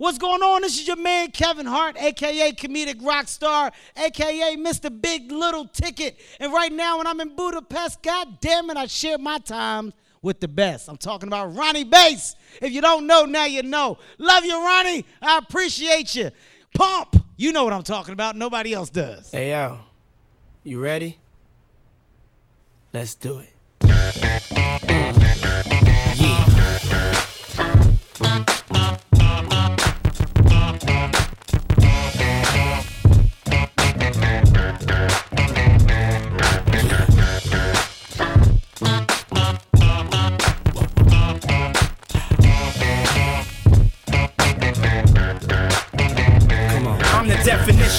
What's going on? This is your man Kevin Hart, aka Comedic Rock Star, aka Mr. Big Little Ticket. And right now, when I'm in Budapest, god damn it, I share my time with the best. I'm talking about Rony Bass. If you don't know, now you know. Love you, Rony. I appreciate you. Pump. You know what I'm talking about. Nobody else does. Hey, yo. You ready? Let's do it.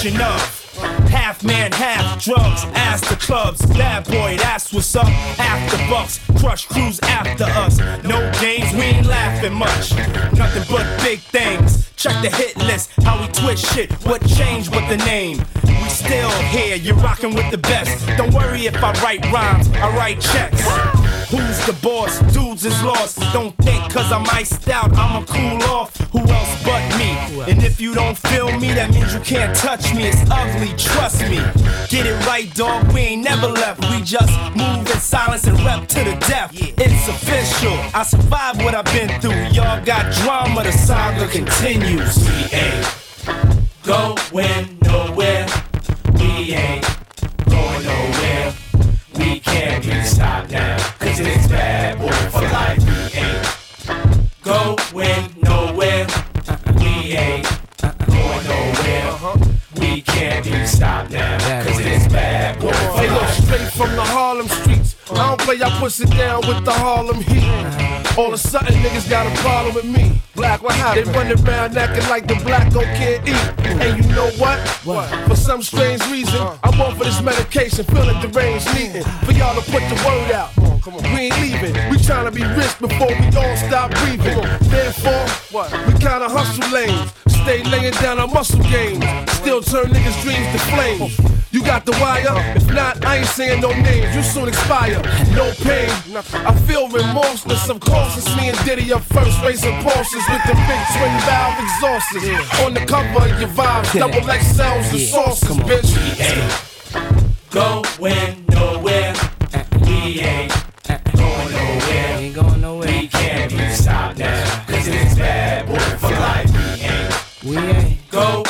Of man, half drugs. Ask the clubs, bad boy, that's what's up. After bucks, crush crews after us. No games, we ain't laughing much. Nothing but big things. Check the hit list, how we twist shit. What changed with the name? We still here, you're rocking with the best. Don't worry if I write rhymes, I write checks. Who's the boss? Dudes is lost. Don't think cause I'm iced out, I'ma cool off. Who else but me? And if you don't feel me, that means you can't touch me. It's ugly, trust me. Get it right, dog. We ain't never left. We just move in silence and rep to the death. It's official. I survived what I've been through. Y'all got drama, the saga continues. We ain't going nowhere. We ain't going nowhere. We can't be stopped now. Cause it's bad boy for life. We ain't going nowhere. We ain't going nowhere. We can't be stopped now. Cause it's bad boy for Hey, look, straight from the Harlem streets. I don't play, I push it down with the Harlem heat. All of a sudden, niggas got a problem with me. Black, what happened? They run around acting like the black don't can't eat. And you know what? What? For some strange reason, uh-huh. I'm on for this medication, feeling deranged, needing for y'all to put the word out. We ain't leaving. We trying to be rich before we all stop breathing. Therefore, what? We kinda hustle lanes. Stay laying down our muscle games. Still turn niggas' dreams to flames. You got the wire? Uh-huh. If not, I ain't saying no names. You soon expire. No pain. I feel remorseless. Of course, it's me and Diddy up first, racing Porsches with the big twin valve exhausters. On the cover of your vibes, double XLs and saucers, bitch. Going nowhere. We ain't going nowhere. Ain't going nowhere. We can't be stopped now. Cause it's bad boy for life. We ain't We ain't. going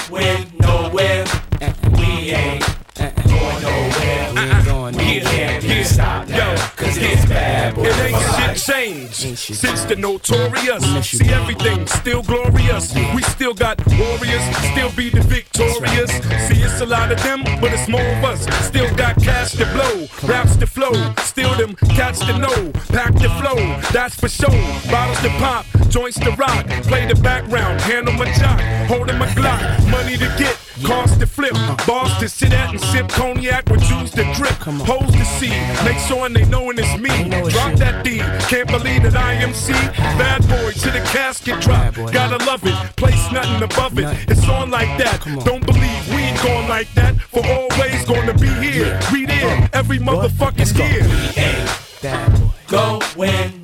changed since the notorious. See everything still glorious. We still got warriors, still be the victorious. See it's a lot of them, but it's more of us. Still got cash to blow, raps to flow, still them cats to know. Pack the flow, that's for sure. Bottles to pop, joints to rock. Play the background, handle my jock, holding my Glock. Money to get, cars to flip, bars to sit at and sip cognac with juice to drip. Hoes to see, make sure they knowin' it's me. Drop that D, can't believe that I am C. Bad boy to the casket drop. Gotta love it, place nothing above it. It's on like that. Don't believe we ain't going like that. For always gonna be here. We there, every motherfucker's go. here. We ain't Bad boy. going nowhere.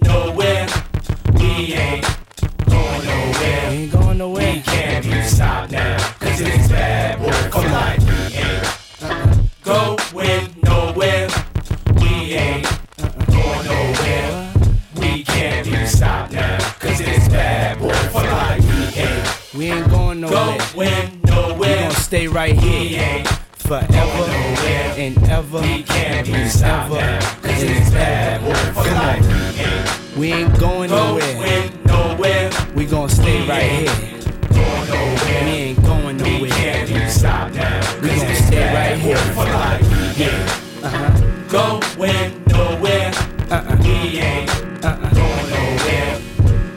Stay right here forever nowhere. and ever We can't be and stopped ever. Cause it's bad boy for Come on. We ain't going nowhere. We gonna stay right here. We ain't going We nowhere. can't be stopped now. We it's stay right here. for life. Ain't Uh-huh. going nowhere. Uh-uh. We ain't Uh-uh. going nowhere.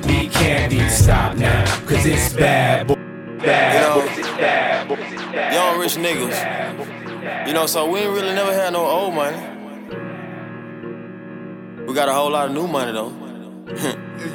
We can't be stopped now. Cause it's bad boy. Bad Young rich niggas. You know, so we ain't really never had no old money. We got a whole lot of new money though.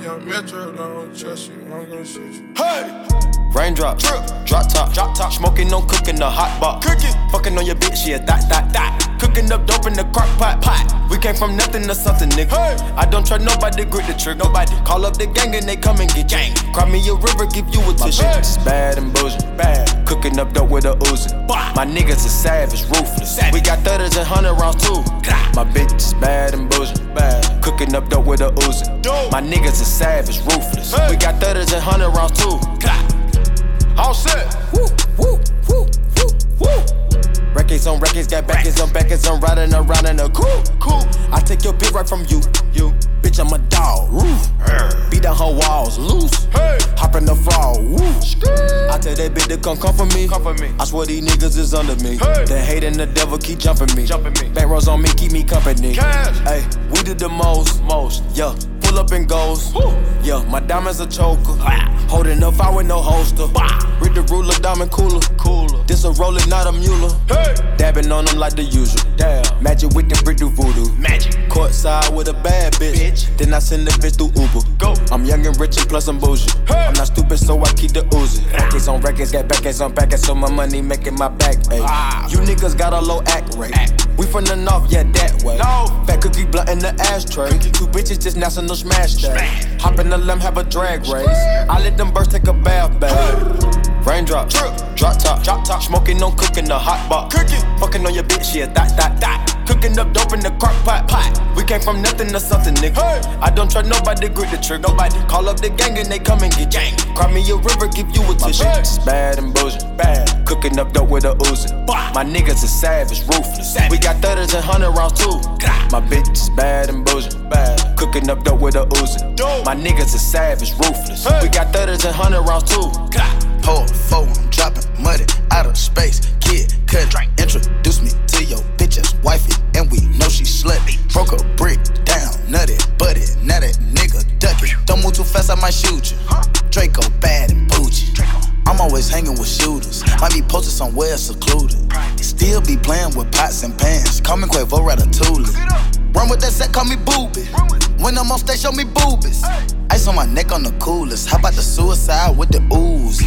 Young Metro don't trust you. I'm gonna shoot you. Hey! Raindrop, drip, drop top, drop top. Smoking, no cooking, the hot box. Cooking, fucking on your bitch, yeah, that, that, that. Cooking up dope in the crock pot. pot. We came from nothing to something, nigga. Hey. I don't trust nobody, grip the trick, Nobody call up the gang and they come and get gang. Cry me a river, give you a tissue. My bitch is bad and bullshit. Bad. Cooking up dope with a Uzi. My niggas are savage, ruthless. Savage. We got thudders and hundred rounds too. My bitch is bad and bullshit. Bad. Cooking up dope with a Uzi. My niggas are savage, ruthless. Hey. We got thudders and hundred rounds too. All set. Woo, woo, woo, woo, woo. Records on records, got backers on backers, I'm riding around in a cool, cool. I take your bitch right from you, you. Bitch, I'm a dog, roof. Beat down her walls, loose. Hey. Hop in the fall, woo. I tell that bitch to come come for me. Come for me. I swear these niggas is under me. Hey. The hate and the devil keep jumping me. Jumping me. Back rows on me, keep me company. Cash. Hey, we did the most, most, yeah pull up and goes. Yeah, my diamonds a choker. Holding up, I with no holster. Read the ruler, diamond cooler. Cooler. This a roller, not a mule. Hey. Dabbing on them like the usual. Damn. Magic with the brick do voodoo. Magic. Courtside with a bad bitch. bitch. Then I send the bitch through Uber. Go. I'm young and rich and plus I'm bougie. Hey. I'm not stupid, so I keep the Uzi. Records on records, got backers on backers, so my money making my back. Ay. Ah. You niggas got a low act rate. Act. We from the north, yeah, that way. No. Fat cookie blunt in the ashtray. Cookie. Two bitches just national smash that. Hop in the limb, have a drag race. I let them birds take a bath, babe. Raindrop, drop drop top, drop top. Smoking on cooking the hot pot. Cooking, fucking on your bitch, yeah, that, that, that. Cooking up dope in the crock pot. pot. We came from nothing to something, nigga. Hey. I don't trust nobody, grip the trigger. Nobody call up the gang and they come and get gang. Cry me a river, give you a tissue. My bitch is bad and bullshit. Bad. Cooking up dope with a Uzi. My niggas are savage, ruthless. Savage. We got thudders and hundred rounds too. My bitch is bad and bullshit. Bad. Cooking up dope with a Uzi. My niggas are savage, ruthless. Hey. We got thudders and hundred rounds too. Pour four, I'm dropping money out of space. Kid, cut, introduce me to your bitch's wifey, and we know she slutty. Broke a brick down, nutty, butty, now that nigga ducky. Don't move too fast, I might shoot you. Draco bad and bougie. I'm always hanging with shooters. Might be posted somewhere secluded. Still be playing with pots and pans. Call me Quavo Ratatouille. Run with that set, call me booby. When I'm on stage, show me boobies. Ice on my neck on the coolest. How about the suicide with the ooze?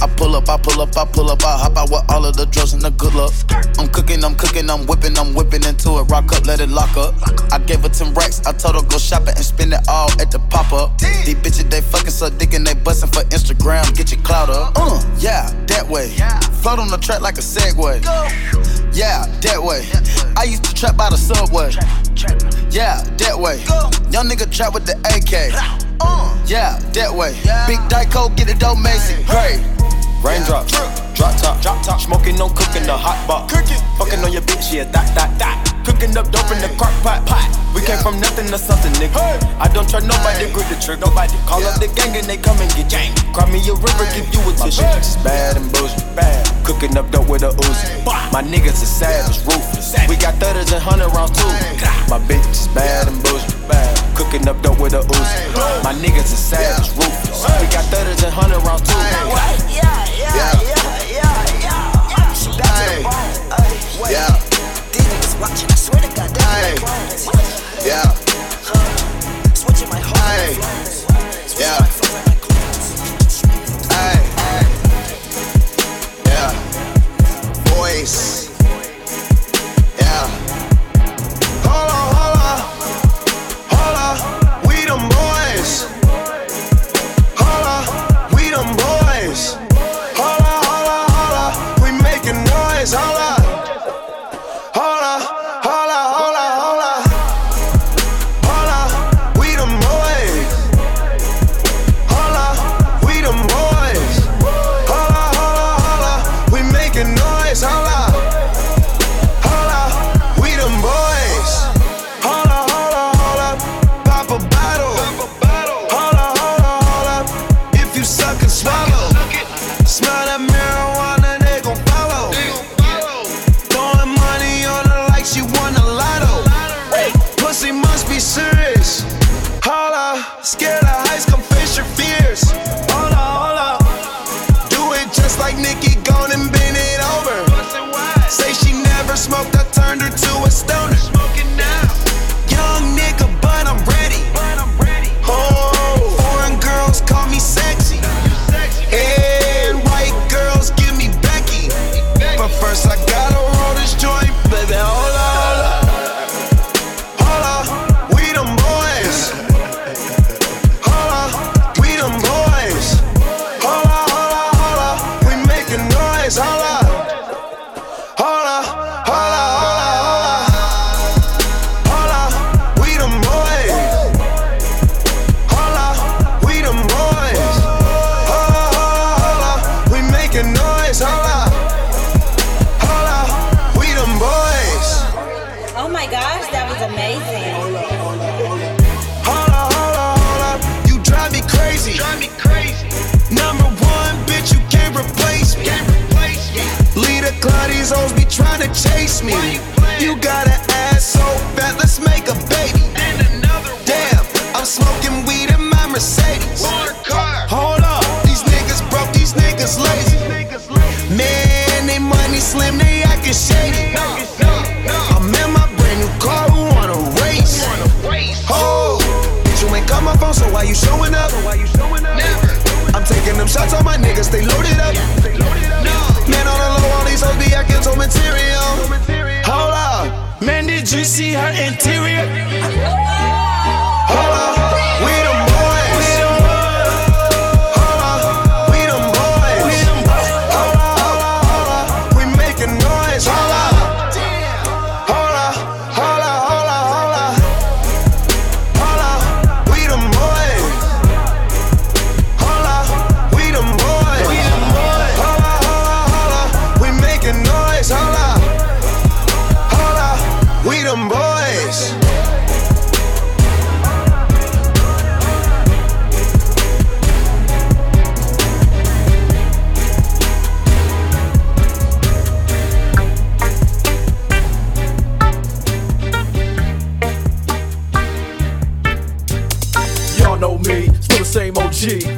I pull up, I pull up, I pull up, I hop out with all of the drugs and the good luck. I'm cooking, I'm cooking, I'm whipping, I'm whipping into it. Rock up, let it lock up. I gave her 10 racks, I told her go shopping and spend it all at the pop up. These bitches, they fucking so dick and they bustin' for Instagram. Get your clout up. Uh, yeah, that way. Float on the track like a Segway. Yeah, that way. I used to trap by the subway. Yeah, that way. Go. Young nigga trap with the AK. Uh, yeah, that way. Yeah. Big Dyco, get it dope, Macy. Hey. Raindrop, drop top, drop top. Smoking no cooking the hot box. Cooking, fucking on your bitch, yeah, that, that, that. Cooking up dope in the crock pot, pot. We came from nothing to something, nigga. I don't trust nobody, grip the trigger. Nobody call up the gang and they come and get gang. Cry me a river, give you a tissue. My bitch is bad and bullshit, bad. Cooking up dope with a Uzi. My niggas are savage, ruthless. We got thudders and hundred rounds too. My bitch is bad and bullshit, bad. Cooking up dope with a Uzi. My niggas are savage, ruthless. We got thudders and hundred rounds too. Yeah, yeah, yeah, yeah, yeah, yeah. Yeah. Watching, I swear to God, they Yeah. Switching my whole Yeah. voice. Yeah. Hold on, hold on,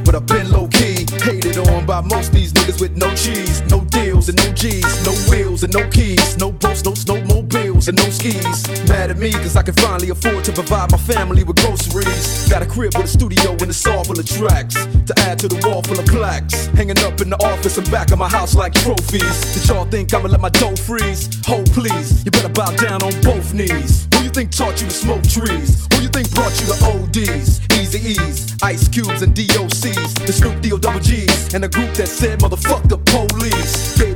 but I've been low key. Hated on by most these niggas with no cheese, no deals and no G's, no wheels and no keys, no boats, no and no skis. Mad at me cause I can finally afford to provide my family with groceries. Got a crib with a studio and a saw full of tracks to add to the wall full of plaques. Hanging up in the office and back of my house like trophies. Did y'all think I'ma let my dough freeze? Hold please, you better bow down on both knees. Who you think taught you to smoke trees? Who you think brought you to ODs? Easy E's, Ice Cubes, and DOCs. The Snoop D-O double G's. And a group that said, motherfuck the police. Gave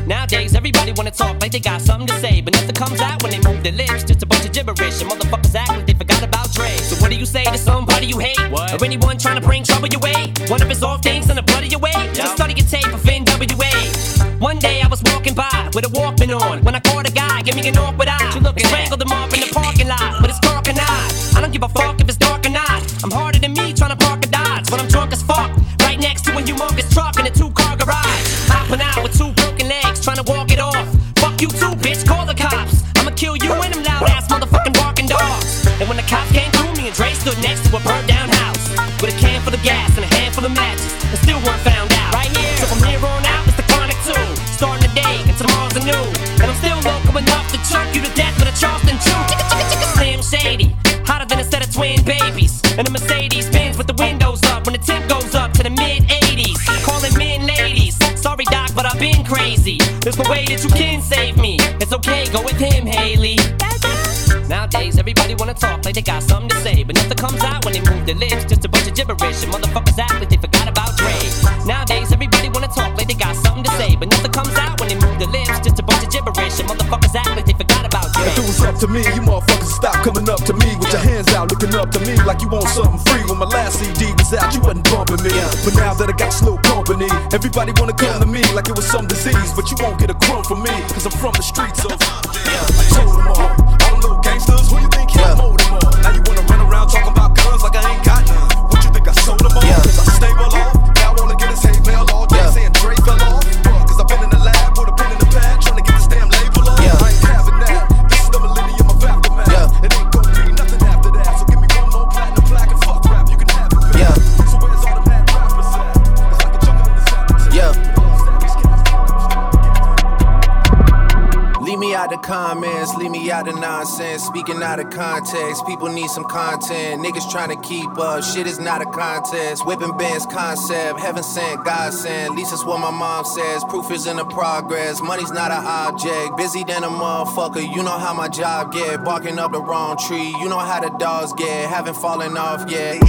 Nowadays, everybody wanna talk like they got something to say, but nothing comes out when they move their lips. Just a bunch of gibberish, and motherfuckers act like they forgot about Dre. So what do you say to somebody you hate, What? or anyone trying to bring trouble your way? One of his off things in the blood of your way. Just study your tape of NWA. One day I was walking by with a Walkman on when I caught a guy, give me an awkward eye. You looking strangled him off in the parking lot but it's dark and I. I don't give a fuck if it's dark or not. I'm harder than me trying to park a Dodge when I'm drunk as fuck. Right next to a humongous truck in a two car garage. Hopping out with two you too, bitch, call the cops. I'ma kill you and them loud ass motherfucking barking dogs. And when the cops came through, me and Dre stood next to a burnt down house with a can full of gas and a handful of matches. And still weren't found out. Right here. So from here on out, it's the chronic two. Starting the day and tomorrow's a new. And I'm still local enough to choke you to death with a Charleston chew. Slim Shady, There's no way that you can save me. It's okay, go with him, Haley. Nowadays, everybody wanna talk like they got something to say, but nothing comes out when they move their lips. Just a bunch of gibberish, and motherfuckers act like they forgot about Dre. Nowadays, everybody wanna talk like they got something to say, but nothing comes out when they move their lips. Just a bunch of gibberish, and motherfuckers act like they forgot. If it was up to me, you motherfuckers stop coming up to me with your hands out, looking up to me like you want something free. When my last CD was out, you wasn't bumping me. But now that I got slow company, everybody wanna come to me like it was some disease. But you won't get a crumb from me, cause I'm from the streets of. I told them all, comments, leave me out the nonsense. Speaking out of context, people need some content. Niggas trying to keep up, shit is not a contest. Whipping bands concept, heaven sent, God sent. At least that's what my mom says. Proof is in the progress, money's not an object. Busy than a motherfucker, you know how my job get. Barking up the wrong tree, you know how the dogs get. Haven't fallen off yet.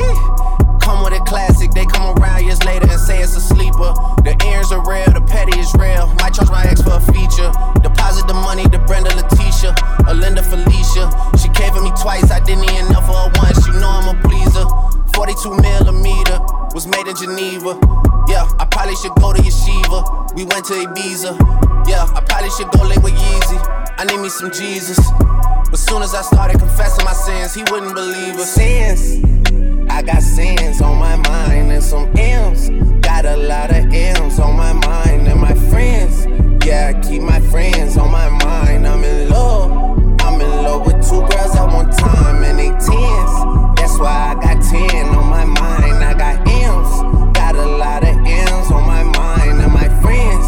Come with a classic, they come around years later and say it's a sleeper. The earrings are real, the petty is real. Might charge my ex for a feature. Deposit the money to Brenda Leticia or Linda Felicia. She came for me twice, I didn't even enough for her once. You know I'm a pleaser. 42 millimeter was made in Geneva. Yeah, I probably should go to Yeshiva. We went to Ibiza. Yeah, I probably should go link with Yeezy. I need me some Jesus. But soon as I started confessing my sins, he wouldn't believe us. Sins. I got sins on my mind and some M's. Got a lot of M's on my mind and my friends. Yeah, I keep my friends on my mind. I'm in love. I'm in love with two girls at one time and they tens. That's why I got 10 on my mind. I got M's. Got a lot of M's on my mind and my friends.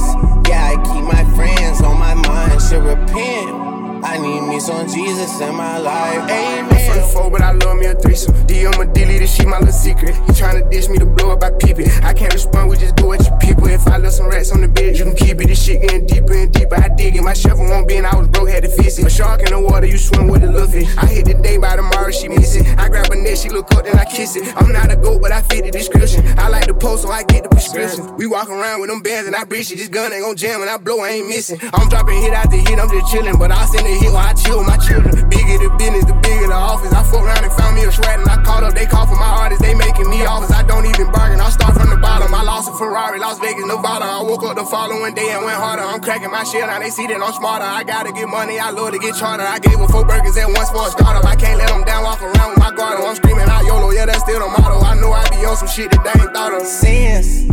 Yeah, I keep my friends on my mind. Should repent. I need me some Jesus in my life. Amen. From the four, but I love me a threesome. DM a delete this shit, my little secret. He tryna dish me to blow up, I peep it. I can't respond, we just go at your people. If I left some rats on the bed, you can keep it. This shit getting deeper and deeper. I dig it. My shovel won't be, and I was broke, had to fix it. A shark in the water, you swim with a little fish. I hit the day by tomorrow, she miss it. I grab her neck, she look up, then I kiss it. I'm not a goat, but I fit the description. I like the post, so I get the prescription. We walk around with them bands and I breach it. This gun ain't gon' jam and I blow, I ain't missing. I'm dropping hit after hit, I'm just chillin', but I'll send a hit while I chill with my children. Bigger the business, the bigger the office. I fuck around and found me a shred and I called up. They call for my artists, they making me offers. I don't even bargain. I start from the bottom. I lost a Ferrari, Las Vegas, Nevada. I woke up the following day and went harder. I'm cracking my shit now. They see that I'm smarter. I gotta get money. I love to get charter. I gave her four burgers at once for a startup. I can't let them down. Walk around with my guard. I'm screaming out YOLO. Yeah, that's still the motto. I know I be on some shit that they ain't thought of. Sins.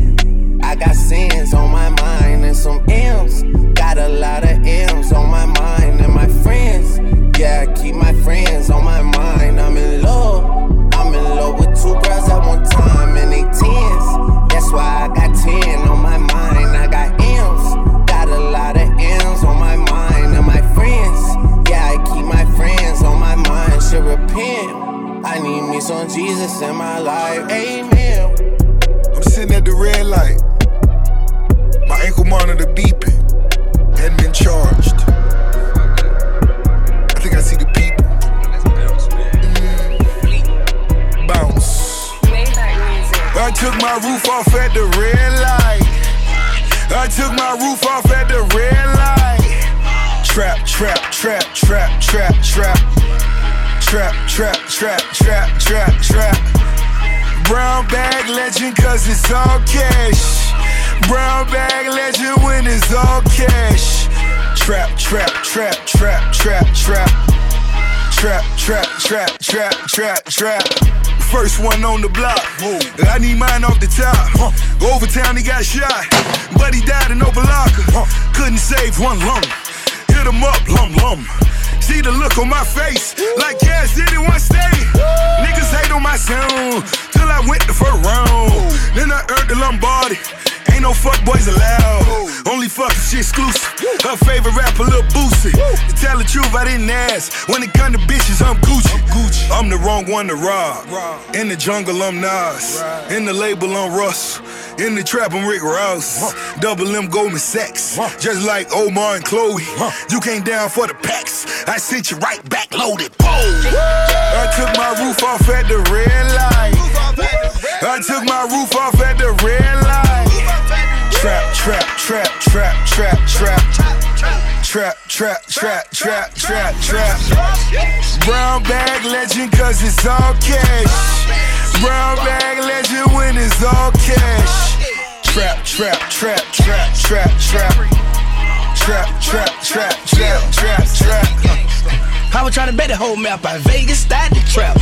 I got sins on my mind and some M's. Got a lot of M's on my mind and my friends. Yeah, I keep my friends on my mind. I'm in love. I'm in love with two girls at one time and they tens. That's why I got 10 on my mind. I got M's. Got a lot of M's on my mind and my friends. Yeah, I keep my friends on my mind. Should repent. I need me some Jesus in my life. Amen. I'm sitting at the red light. My ankle monitor beeping. Hadn't been charged. I think I see the people. Mm. Bounce. I took my roof off at the red light. I took my roof off at the red light. Trap, trap, trap, trap, trap, trap. Trap, trap, trap, trap, trap, trap. Brown bag legend, cause it's all cash. Brown bag legend when it's all cash. Trap, trap, trap, trap, trap, trap. Trap, trap, trap, trap, trap, trap. First one on the block. I need mine off the top. Overtown, he got shot. But he died in Opa-locka. Couldn't save one lung. Hit him up, lum lum. See the look on my face, like Cass did in one state. Niggas hate on my sound, till I went the first round. Then I earned the Lombardi. Ain't no fuck boys allowed. Only fuck she exclusive. Her favorite rapper, Lil Boosie. To tell the truth, I didn't ask. When it come to bitches, I'm Gucci. Gucci. I'm the wrong one to rob. In the jungle, I'm Nas. In the label, I'm Russ. In the trap, I'm Rick Ross. Double M Goldman Sachs. Just like Omar and Khloe. You came down for the packs. I sent you right back loaded. Boom. I took my roof off at the red light. I took my roof off at the red light. Trap, trap, trap, trap, trap, trap. Trap, trap, trap, trap, trap, trap. Brown bag legend, cause it's all cash. Brown bag legend when it's all cash. Trap, trap, trap, trap, trap, trap. Trap, trap, trap, trap, trap, trap. I was trying to bet the whole map out Vegas, started the trap.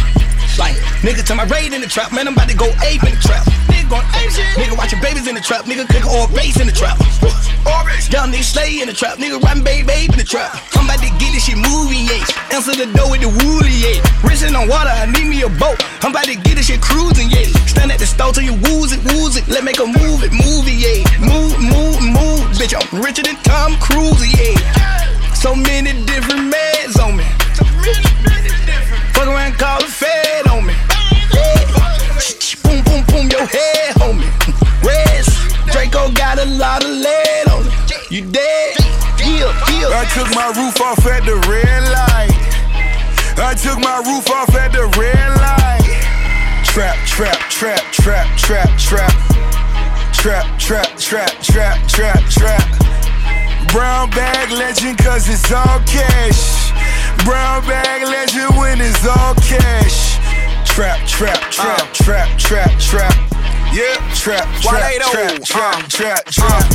Like, nigga, to my raid in the trap, man, I'm about to go ape in the trap. Nigga going ape shit. Nigga watching babies in the trap, nigga cook all base in the trap. Young nigga slay in the trap, nigga riding baby babe in the trap. I'm about to get this shit movie, yeah. Answer the door with the woolly, yeah. Racing on water, I need me a boat. I'm about to get this shit cruising, yeah. Stand at the stove till you wooze it, wooze it. Let make a move it, movie, yeah. Move, move, move, bitch. I'm richer than Tom Cruise, yeah. So many different meds on me. Fuck around, call the Fed on me. Boom, boom, boom, your head, homie. Rest. Draco got a lot of lead on it. You dead? Yeah, yeah. I took my roof off at the red light. I took my roof off at the red light. Trap, trap, trap, trap, trap, trap. Trap, trap, trap, trap, trap, trap. Brown bag legend, cause it's all cash. Brown bag legend when it's all cash. Trap, trap, trap, trap, trap, trap. Yeah, trap, trap, trap, trap, uh, trap, trap.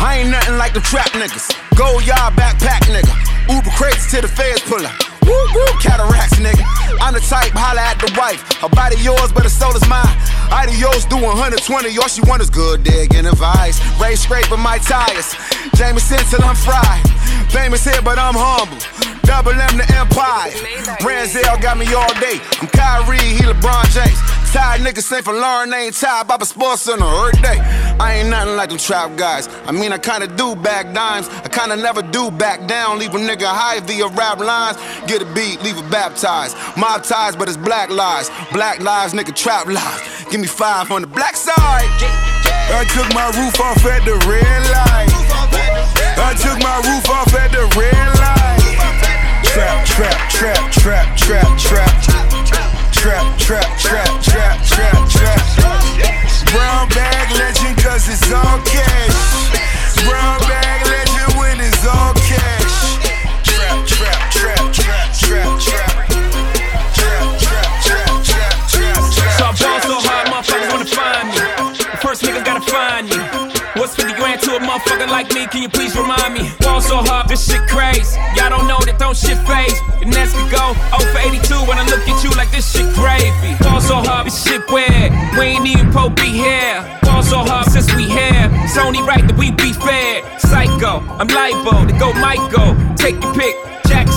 I ain't nothing like the trap niggas. Gold yard backpack nigga. Uber crates to the feds pull up. Woo woo, cataracts nigga. I'm the type, holla at the wife. Her body yours, but her soul is mine. Adios, do 120. All she want is good dick and advice. Ray scraping my tires. Jameson till I'm fried. Famous here, but I'm humble. Double M the Empire. Ranzel got me all day. I'm Kyrie, he LeBron James. Tired niggas say for Lauren ain't tired. Baba Sports on a hurt day. I ain't nothing like them trap guys. I mean, I kinda do back dimes. I kinda never do back down. Leave a nigga high via rap lines. Get a beat, leave it baptized. Mob ties, but it's black lies. Black lives, nigga, trap lies. Give me five on the black side. I took my roof off at the red light. I took my roof off at the red light. Trap, trap, trap, trap, trap, trap. Trap, trap, trap, trap, trap, trap. Brown bag legend, cause it's all cash. Brown bag motherfucker like me? Can you please remind me? Ball so hard, this shit crazy. Y'all don't know that don't shit phase. And that's could go 0 for 82 when I look at you like this shit gravy. Ball so hard, this shit weird. We ain't even po be here. Ball so hard since we here. It's only right that we be fair. Psycho, I'm libo to go Michael. Take your pick.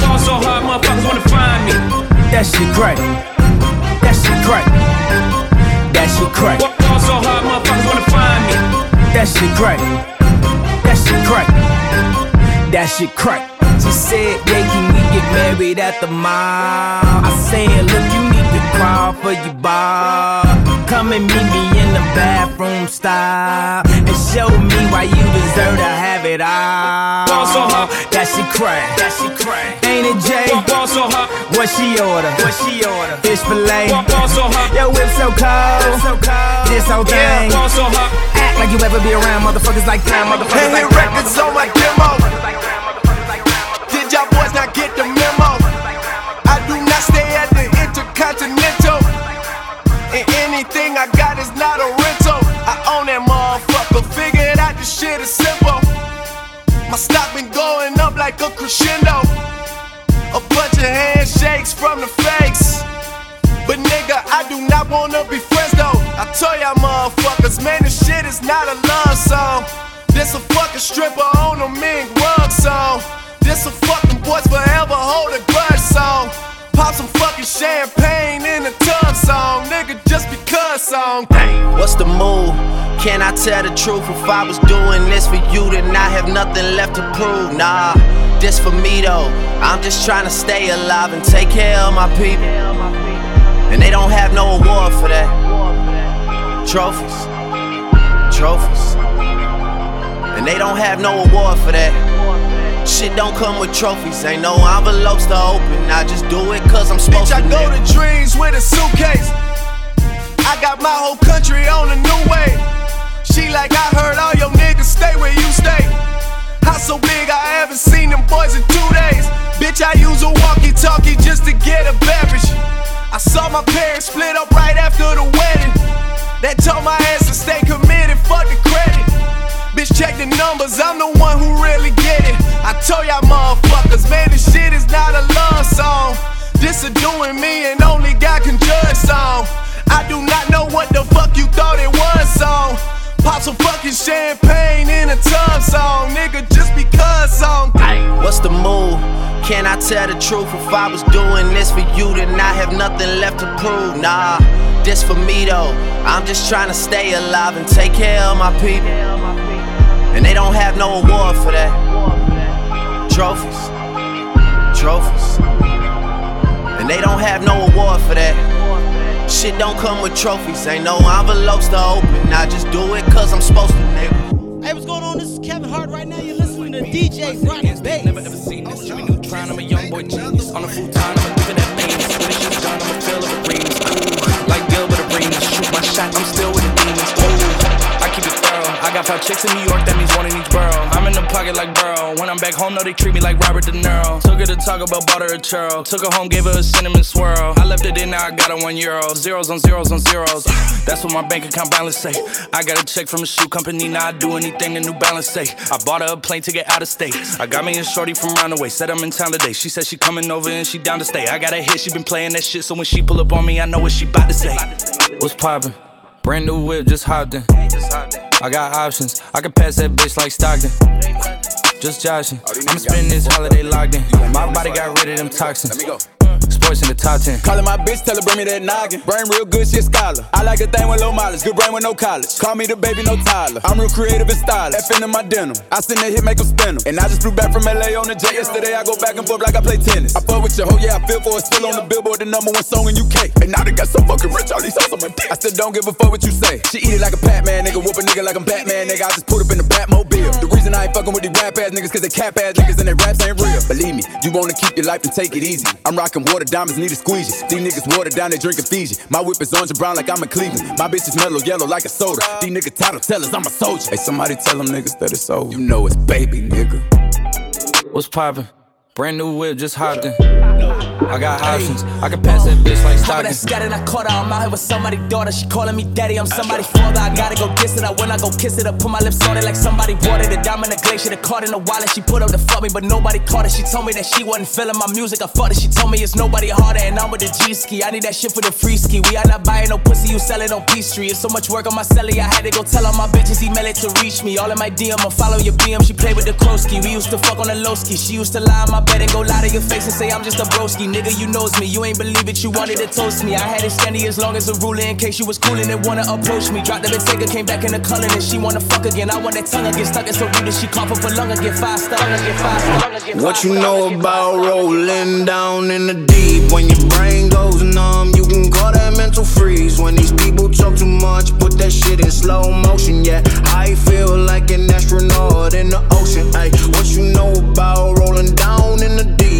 Ball so hard, motherfuckers wanna find me. That shit crack. That shit crack. That shit crack. Ball so hard, motherfuckers wanna find me. That shit crack. That shit crack. That shit crack. She said, yeah, can we get married at the mall? I said, look, you need to crawl for your bar. Come and meet me in the bathroom style and show me why you deserve to have it all. Ball so hard. That she crack. That shit crack. Ain't it Jay? Ball so hard. What she order? What she order? Fish fillet. Ball so hard. Yo, whip so cold. So cold. This whole Yeah, thing. so hard. Uh-huh. Act like you ever be around motherfuckers like time, motherfuckers Hey, like hit records on my demo. My stock been going up like a crescendo. A bunch of handshakes from the fakes. But nigga, I do not wanna be friends though. I tell y'all motherfuckers, man, this shit is not a love song. This a fucking stripper on a mink rug song. This a fucking boys forever hold a grudge song. Pop some fucking champagne in the tub song, nigga, just because song. What's the move? Can I tell the truth? If I was doing this for you, then I have nothing left to prove. Nah, this for me though. I'm just trying to stay alive and take care of my people. And they don't have no award for that. Trophies. Trophies. And they don't have no award for that. Shit don't come with trophies. Ain't no envelopes to open. I just do it cause I'm supposed Bitch, I go to dreams with a suitcase. I got my whole country on a new way. She like, I heard all your niggas stay where you stay. House so big, I haven't seen them boys in two days. Bitch, I use a walkie talkie just to get a beverage. I saw my parents split up right after the wedding. That told my ass to stay committed, fuck the credit. Bitch, check the numbers, I'm the one who really get it. I told y'all motherfuckers, man, this shit is not a love song. This a doing me and only God can judge song. I do not know what the fuck you thought it was song. Pop some fucking champagne in a tub song, nigga, just because song. What's the move? Can I tell the truth? If I was doing this for you, then I have nothing left to prove. Nah, this for me though. I'm just trying to stay alive and take care of my people. And they don't have no award for that. Trophies. Trophies. And they don't have no award for that. Shit don't come with trophies. Ain't no envelopes to open. I just do it cause I'm supposed to, nigga. Hey, what's going on? This is Kevin Hart. Right now, you're listening to DJ Rony Bass. Never ever seen this. Jimmy I'm a young boy genius. On a full time, I'ma give it that famous. When the shit's done, I'ma feel the arenas. Ooh, like Gilbert Arenas. Shoot my shot, I'm still with got five chicks in New York, that means one in each borough. I'm in the pocket like Burrow. When I'm back home, no, they treat me like Robert De Niro. Took her to talk about her a churl. Took her home, gave her a cinnamon swirl. I left it in, now I got a one euro. Zeros on zeros on zeros. That's what my bank account balance say. I got a check from a shoe company, now I do anything a New Balance say. I bought her a plane ticket out of state. I got me a shorty from Roundaway, said I'm in town today. She said she coming over and she down to stay. I got a hit, she been playing that shit, so when she pull up on me, I know what she bout to say. What's poppin'? Brand new whip, just hopped in. I got options, I can pass that bitch like Stockton. Just joshing, I'ma spend this holiday locked in. My body got rid of them toxins. In the top 10. Calling my bitch, tell her bring me that noggin. Brain real good, she a scholar. I like a thing with low mileage, good brain with no college. Call me the baby, no Tyler. I'm real creative and stylish. F in my denim. I send that hit, make them spin 'em. And I just flew back from LA on the jet yesterday. I go back and forth like I play tennis. I fuck with your oh hoe, yeah, I feel for it. Still on the billboard, the number one song in UK. And now they got so fucking rich, all these hoes on my dick. I still don't give a fuck what you say. She eat it like a Pac-Man, nigga. Whoop a nigga like I'm Batman, nigga. I just put up in the Batmobile. The reason I ain't fucking with these rap ass niggas, cause they cap ass niggas and their raps ain't real. Believe me, you wanna keep your life and take it easy. I'm rocking water diamonds, need a squeegee. These niggas water down, they drinking Fiji. My whip is orange and brown like I'm in Cleveland. My bitch is mellow yellow like a soda. These niggas title tellers, I'm a soldier. Hey, somebody tell them niggas that it's over. You know it's baby, nigga. What's poppin'? Brand new whip, just hopped in. I got options, I can pass that bitch like Stockton. that scattered, I caught her. I'm out here with somebody's daughter. She calling me daddy. I'm somebody's father. I gotta go kiss it. I when I go kiss it, I put my lips on it like somebody bought it. The diamond, the glacier, the card in the wallet. She put up to fuck me, but nobody caught it. She told me that she wasn't feeling my music. I fucked it. She told me it's nobody harder, and I'm with the G ski. I need that shit for the free ski. We are not buying no pussy. You selling on P Street. It's so much work on my celly. I had to go tell all my bitches email it to reach me. All in my DM, I follow your BM. She played with the Krosky. We used to fuck on the low ski. She used to lie on my bed and go lie to your face and say I'm just a broski. Nigga, you knows me. You ain't believe it. You wanted to toast me. I had it standing as long as a ruler in case you was coolin' and wanna approach me. Dropped the Bentayga, came back in the culling and she wanna fuck again. I want that tongue again. Stuck it so deep that she cough up for longer. Get five star. Get five star. What you know about rolling down in the deep? When your brain goes numb, you can call that mental freeze. When these people talk too much, put that shit in slow motion. Yeah, I feel like an astronaut in the ocean. Ay, what you know about rolling down in the deep?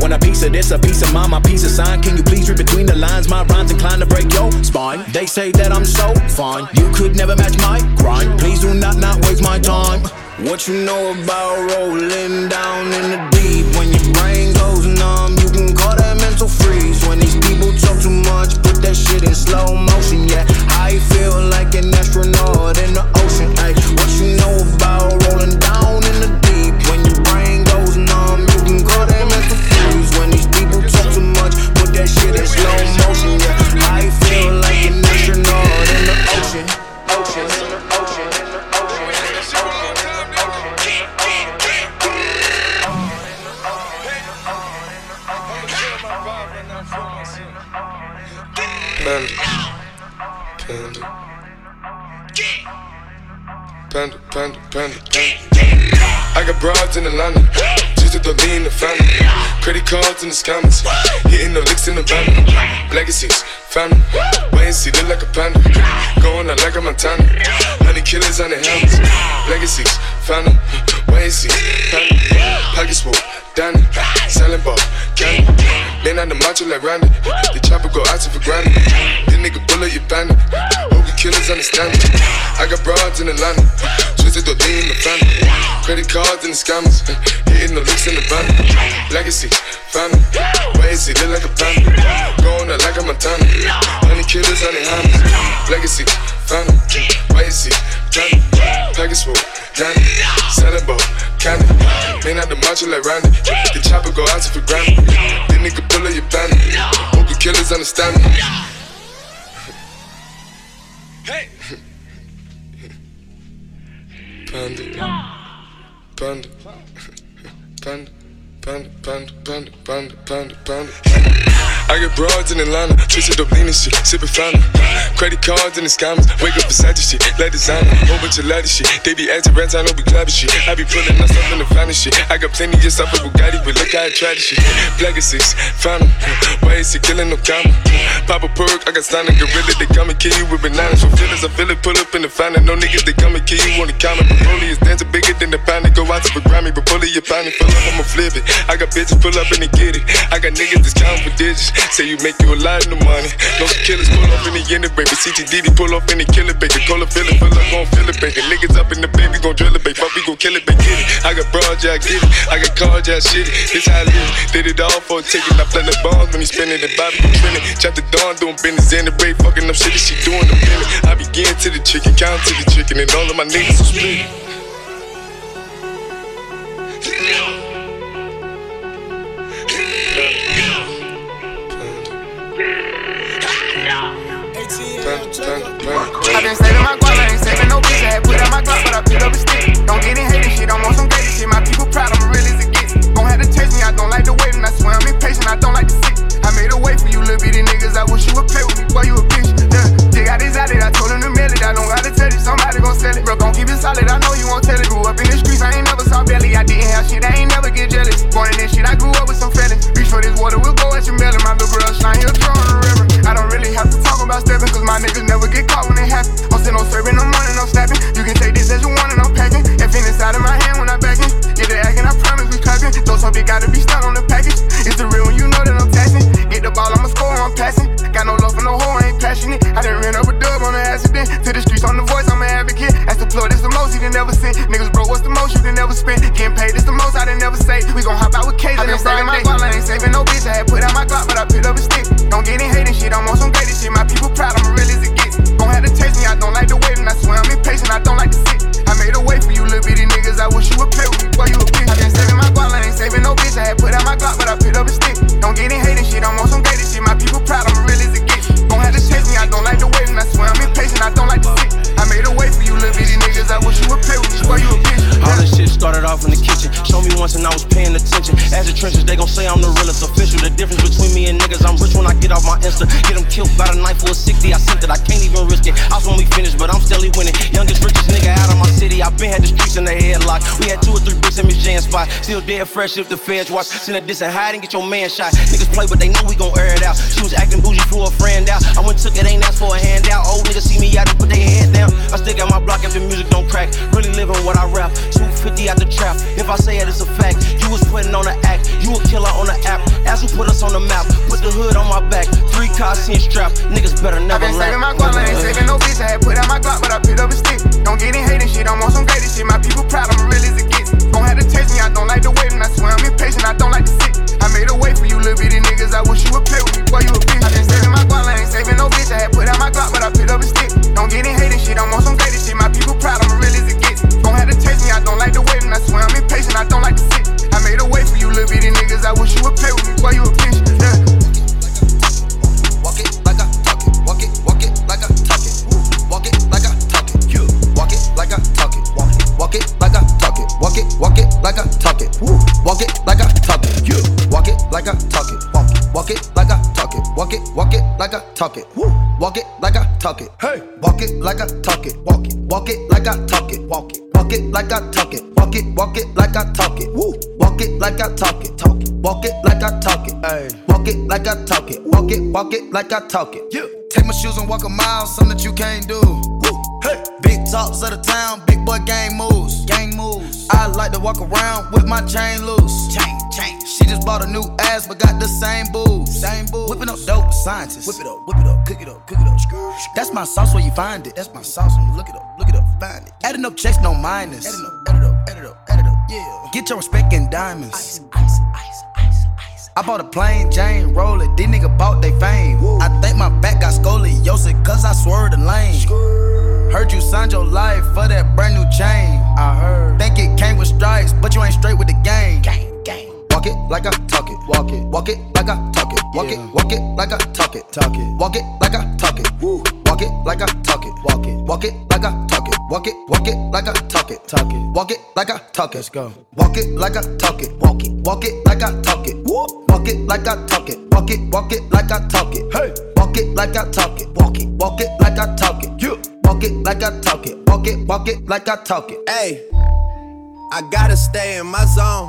Want a piece of this, a piece of mine, my piece of sign. Can you please read between the lines? My rhymes inclined to break your spine. They say that I'm so fine, you could never match my grind. Please do not not waste my time. What you know about rolling down in the deep? When your brain goes numb, you can call that mental freeze. When these people talk too much, And the scammers, wake up beside your shit, let designer, whole bunch of ladder shit. They be acting rats, I know we clapping shit. I be pulling up in the finest shit. I got plenty just up with Bugatti, but look how I try this shit. Black is six, fountain. Why is he killing no comma? Pop a perk, I got signed a gorilla, they come and kill you with bananas. For feelings, I feel it, pull up in the fountain. No niggas, they come and kill you on the counter. But Broly is dancing bigger than the pound, go out to the Grammy, but pull it, your pound, fill up, I'ma flip it. I got bitches pull up and they get it. I got niggas that's counting for digits. Say you make you a lot of money. No killers pull up in the end, baby. CTDD pull up in the killer, baby. Call a feel it, fill up, gon' feel it, baby. Niggas up in the baby, gon' drill it, baby. Fuck, we gon' kill it, baby. Get it. I got broad, yeah, I get it. I got cards, yeah, shit it. This how I live. Did it all for a ticket. I play the bombs when he spinning the Bobby trending. Chop the dawn, doing business in the break, fucking up shit she doing the minute. I begin to the chicken, count to the chicken, and all of my niggas are split. I been saving my guap, I ain't saving no bitch. I had put out my Glock, but I picked up a stick. Don't get in hating shit, I'm on some crazy shit. My people proud, I'm real as it gets. Gon' have to taste me, I don't like the waiting. I swear I'm impatient, I don't like to sit. I made a way for you little bitty niggas. I wish you would play with me, boy, you a bitch. Yeah, dig out his outlet, I told him to mail it. I don't gotta tell it, somebody gon' sell it. Bro, gon' keep it solid, I know been saving my guap, I ain't saving no bitch. I had put out my Glock, but I Still dead fresh if the feds watch. Send a diss and hide and get your man shot. Niggas play, but they know we gon' air it out. She was acting bougie for a friend out. I went took it, ain't asked for a handout. Old niggas see me out, they put their head down. I still got my block if the music don't crack. Really living what I rap. 250 out the trap. If I say it, it's a fact. You was putting on the act. You a killer on the app. Ask who put us on the map. Put the hood on my back. Three cars, ten strap. Niggas better never I never been saving my guap, I ain't saving no bitch. I had put out my Glock, but I picked up a stick. Don't get in hating shit, I'm on some gated shit. My people proud, I'm real as it Gon' have to taste me, I don't like the waiting. I swear I'm impatient, I don't like to sit. I made a way for you little bitty niggas. I wish you would play with me, boy, you a bitch. I been saving my guap, I ain't saving no bitch. I had put out my Glock, but I picked up a stick. Don't get in hating shit, I'm on some gated shit. My people proud, I'm real as it gets. Gon' have to taste me, I don't like the waiting. I swear I'm impatient, I don't like to sit. I made a way for you little bitty niggas. I wish you would play with me, boy, you a bitch. Yeah. Talk it. Walk it like I talk it. Hey, walk it like I talk it. Walk it, walk it like I talk it. Walk it, walk it like I talk it. Walk it, walk it like I talk it. Woo. Walk it like I talk it. Talk it. Walk it like I talk it. Hey, walk it like I talk it. Walk it, walk it like I talk it. Yeah. Take my shoes and walk a mile, something that you can't do. Hey. Big talks of the town, big boy gang moves. Gang moves. I like to walk around with my chain loose. New ass, but got the same boobs. Same boobs. Whipping up dope, scientists. Whip it up, whip it up, cook it up, cook it up. That's my sauce where you find it. That's my sauce when you look it up, look it up, find it. Adding up checks, no minus. Adding up, add it up, add it up, add it up, yeah. Get your respect in diamonds. Ice, ice, ice, ice, ice. I bought a plain Jane roller, these nigga bought they fame. I think my back got scoliosis, cause I swerved the lane. Heard you signed your life for that brand new chain. I heard. Think it came with stripes, but you ain't straight with the game. Gang. Walk it like I talk it. Walk it. Walk it like I talk it. Walk it. Walk it like I talk it. Talk it. Walk it like I talk it. Woo. Walk it like I talk it. Walk it. Walk it like I talk it. Walk it. Walk it like I talk it. Talk it. Walk it like I talk it. Let's go. Walk it like I talk it. Walk it. Walk it like I talk it. Woo. Walk it like I talk it. Walk it. Walk it like I talk it. Hey. Walk it like I talk it. Walk it. Walk it like I talk it. Yeah. Walk it like I talk it. Walk it, walk it like I talk it. Hey, I gotta stay in my zone.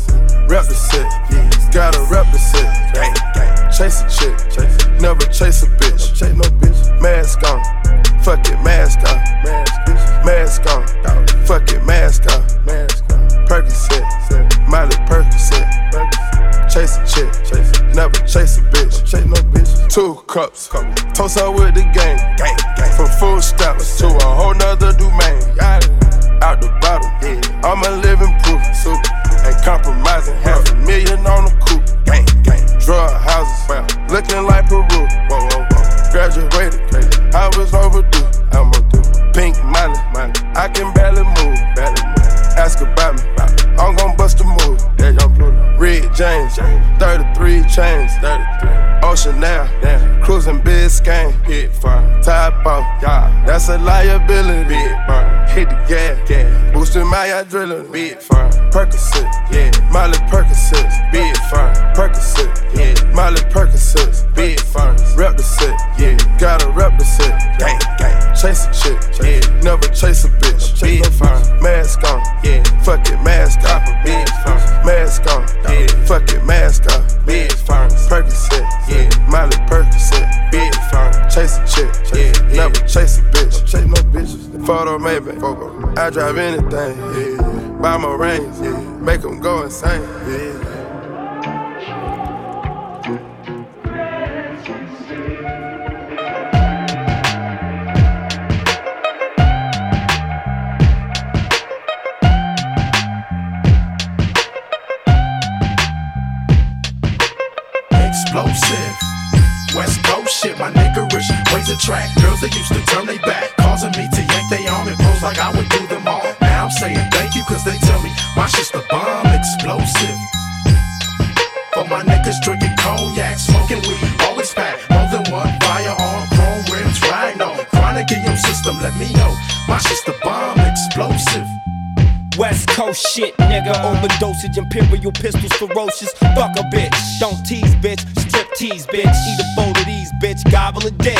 represent, gotta represent, chase a chick, never chase a bitch, chase no bitch, mask on, fuck it, mask on, mask on, fuck it, mask on, Percocet, Miley Percocet, chase a chick, never chase a bitch, chase no bitch, two cups, toast up with the gang, from full steps to a whole nother domain, out the bottom, I'm a living proof, compromising, half a million on the coupe, gang, gang, drug houses, looking like Peru, whoa, whoa, whoa, graduated, I was overdue, I'm a do, pink Molly, I can barely move, barely move, ask about me, I'm gon' bust a move, Red James, 33 chains, 33. Ocean now, cruising Biscayne, hit fire, top off, yeah, that's a liability, big fire, hit the gas, gas, boosting my adrenaline, big fire, Percocet, yeah, Miley Percocet, big fire, Percocet, yeah, Miley Percocet, big fire, rep the set, yeah, gotta rep the set, gang, gang, chase a chick, yeah, never chase a bitch, big fire, mask on, yeah, fuck it, mask on, big fire, mask on, yeah, fuck it, mask on, big fire, Percocet, yeah, Miley Percocet, big fire, chase a chick, yeah, never chase a bitch, chase no bitches, photo maybe, I drive anything, yeah, buy my rings, yeah, make them go insane, yeah. Attract girls that used to turn they back, causing me to yank they arm and pose like I would do them all. Now I'm saying thank you, cause they tell me my shit's the bomb explosive. For my niggas drinking cognac, smoking weed, always pack more than one firearm, chrome rims, rhino. Chronic in your system, let me know. My shit's the bomb explosive. West Coast shit, nigga. Overdosage, imperial pistols, ferocious. Fuck a bitch. Don't tease, bitch. Strip tease, bitch. Eat a bowl of these, bitch. Gobble a dick.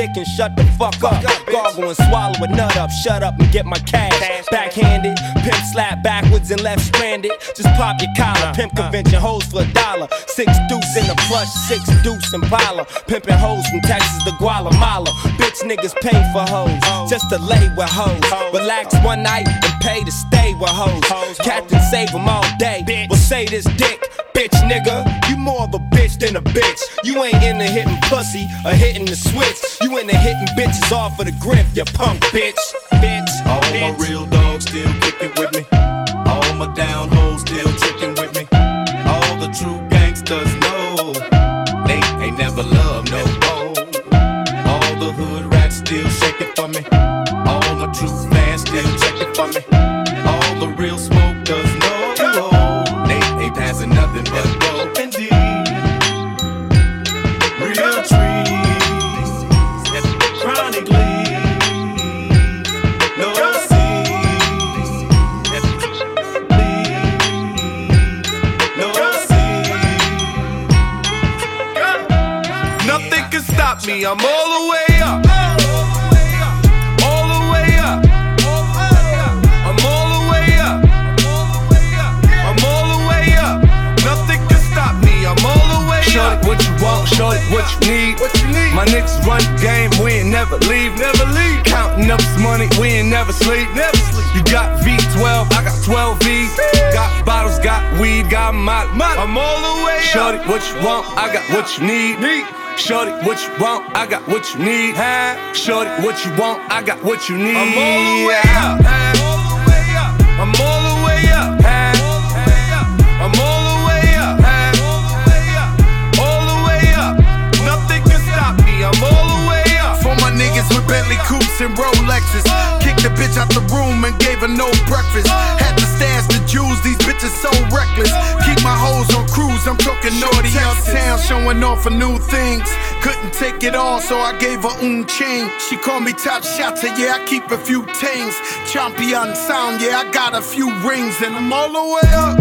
Dick and shut the fuck up. Gargle and swallow a nut up. Shut up and get my cash. Backhanded, pimp slap backwards and left stranded. Just pop your collar. Pimp convention hoes for a dollar. Six deuce in the plush, six deuce in Pala. Pimping hoes from Texas to Guatemala. Bitch niggas pay for hoes. Just to lay with hoes. Relax one night and pay to stay with hoes. Captain save them all day. Well, say this dick, bitch nigga. You more of a bitch than a bitch. You ain't into hitting pussy or hitting the switch. You into hitting bitches off of the grip, you punk bitch. Bitch. All my real dogs still kicking with me. All my down Shorty, what you need? What you need? My niggas run the game. We ain't never leave. Never leave. Counting up this money. We ain't never sleep. Never sleep. You got V12. I got 12 V's. Got bottles. Got weed. Got my. Money, I'm all the way up. Shorty, what you want? I got what you need. Need. Shorty, what you want? I got what you need. Huh? Shorty, what you want? I got what you need. I'm all the way up. And Rolexes. Kicked the bitch out the room and gave her no breakfast. Had to stash the jewels, these bitches so reckless. Keep my hoes on cruise, I'm talking naughty uptown, showing off for new things. Couldn't take it all, so I gave her un chain. She called me top shotter, yeah, I keep a few tings. Champion sound, yeah, I got a few rings, and I'm all the way up.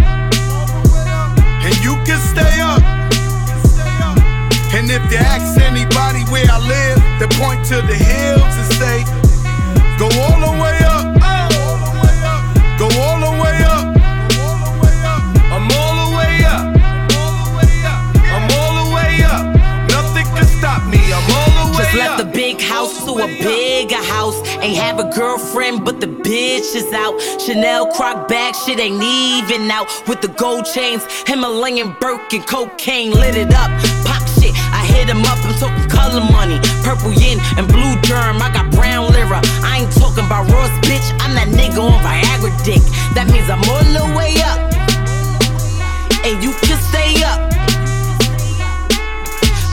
And you can stay up. And if you ask anybody where I live, they point to the hills and say, Go all the way up. Go all the way up. I'm all the way up. I'm all the way up. Nothing can stop me. I'm all the way up. Just left the big house to a bigger house. Ain't have a girlfriend, but the bitch is out. Chanel croc bag, shit ain't even out. With the gold chains, Himalayan Birkin, cocaine lit it up. Hit him up. I'm talking color money, purple yin and blue germ. I got brown lira. I ain't talking about Ross, bitch. I'm that nigga on Viagra dick. That means I'm all the way up, and you can stay up.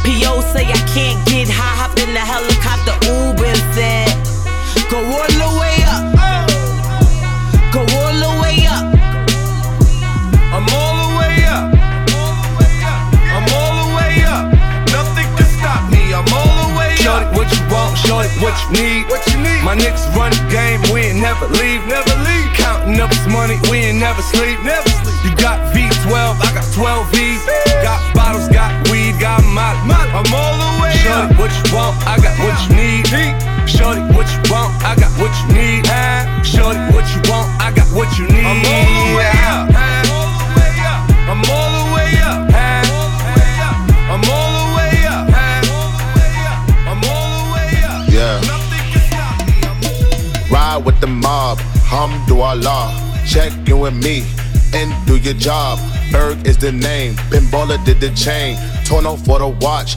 P.O. say I can't get high, hop in the helicopter, Shorty, what you need? What you need? My niggas run the game. We ain't never leave. Never leave. Counting up this money. We ain't never sleep. Never sleep. You got V12. I got 12 V's. Got bottles. Got weed. Got my. I'm all the way Shorty, up. What you want? I got what you need. Shorty, what you want? I got what you need. Shorty, Ride with the mob, Hamdulillah. Check in with me and do your job. Berg is the name, Pinballer did the chain. Torno for the watch.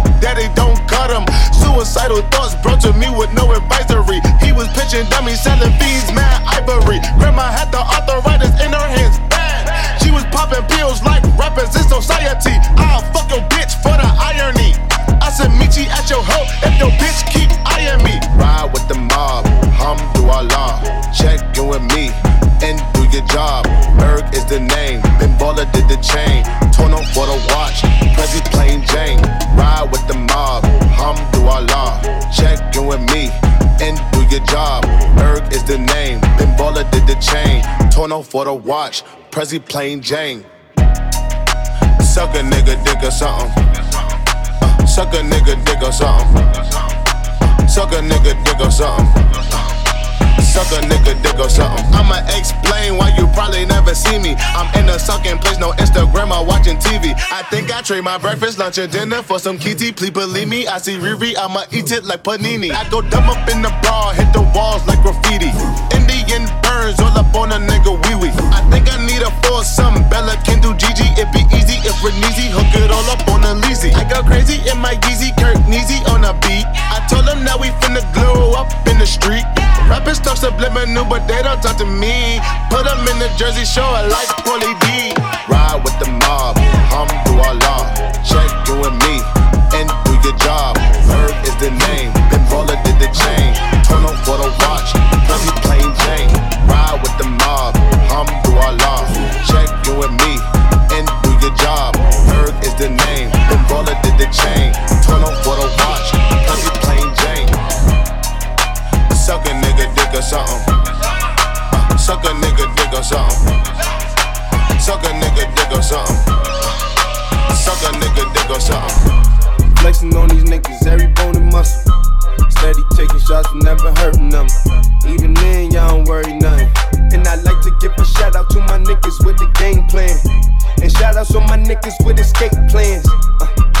daddy don't cut him. Suicidal thoughts brought to me with no advisory. He was pitching dummies, selling beans, mad ivory. Grandma had the arthritis in her hands, bad. She was popping pills like rappers in society. I'll fuck your bitch for the irony. I said, meet you at your hoe if your bitch keep eyeing me. Ride with the mob, Hamdulillah. Check in with me and do your job. The name, Pinballer did the chain. Torn up for the watch, Prezi plain Jane. Ride with the mob, Hamdulillah. Check in with me and do your job. Berg is the name, Pinballer did the chain. Torn up for the watch, Prezi plain Jane. Suck a nigga dick or something. Uh, suck a nigga dick or something. Suck a nigga dick or something. Suck a nigga dick or something. I'ma explain why you probably never see me. I'm in a sucking place, no Instagram or watching TV. I think I trade my breakfast, lunch, and dinner for some kitty. Please believe me, I see Riri, I'ma eat it like panini. I go dumb up in the bra, hit the walls like graffiti. Indian burns all up on a nigga wee wee. I think I need a foursome. Bella can do Gigi, it be easy if we're easy. Hook it all up on a leasy. I go crazy in my Yeezy, Kirk Neezy on a beat. I told them that we finna glow up in the street. Rappers talk subliminal, but they don't talk to me. Put them in the Jersey show Shore like Paulie D. Ride with the mob, hum do our law. Check you and me, and do your job. Herb is the name, then Baller did the chain. Turn on for the watch, Cause he plain Jane. Ride with the mob, hum do our law. Check you and me, and do your job. Herb is the name, then Baller did the chain. nigga something. Uh, suck a nigga dick or something. Suck a nigga dick or something. Suck a nigga dick or something. Flexing on these niggas, every bone and muscle. Steady taking shots, never hurting them. Even then, y'all don't worry nothing. And I like to give a shout out to my niggas with the game plan. And shout outs on my niggas with escape plans. Uh,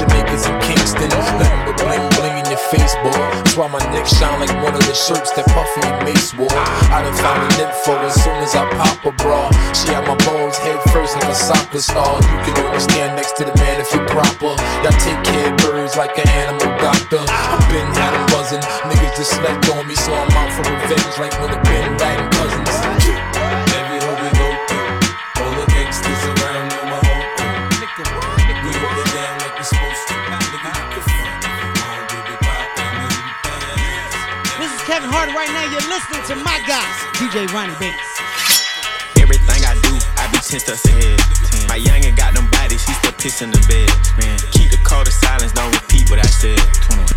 Jamaicans and Kingston. Nothing but bling bling in your face, boy. That's why my neck shine like one of the shirts that Puffy and Mace wore. I done found a nympho, as soon as I pop a bra. She had my balls head first like a soccer star. You can only stand next to the man if you're proper. Y'all take care of birds like an animal doctor. I've been had them buzzing. Niggas just slept on me, so I'm out for revenge like when the Ben Laden cousins. Right now, you're listening to my guy, DJ Ronnie Banks. Everything I do, I be 10 steps ahead. My youngin' got them piss in the bed. Man. Keep the code of silence, don't repeat what I said.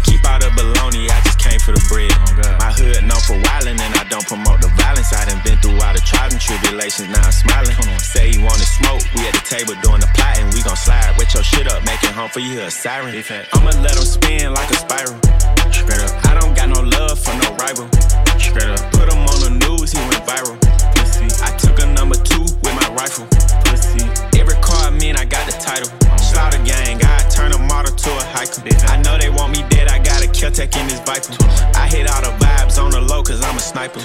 Keep all the baloney, I just came for the bread. Oh, My hood known for wildin', and I don't promote the violence. I done been through all the trials and tribulations, now I'm smiling. Say he wanna smoke, we at the table doing the plotting. We gon' slide, wet your shit up, making home for you, a siren. I'ma let him spin like a spiral. Straight up. I don't got no love for no rival. Straight up. Put him on the news, he went viral. I took a number two model to a hiker. I know they want me dead, I got a kill tech in this viper. I hit all the vibes on the low, cause I'm a sniper.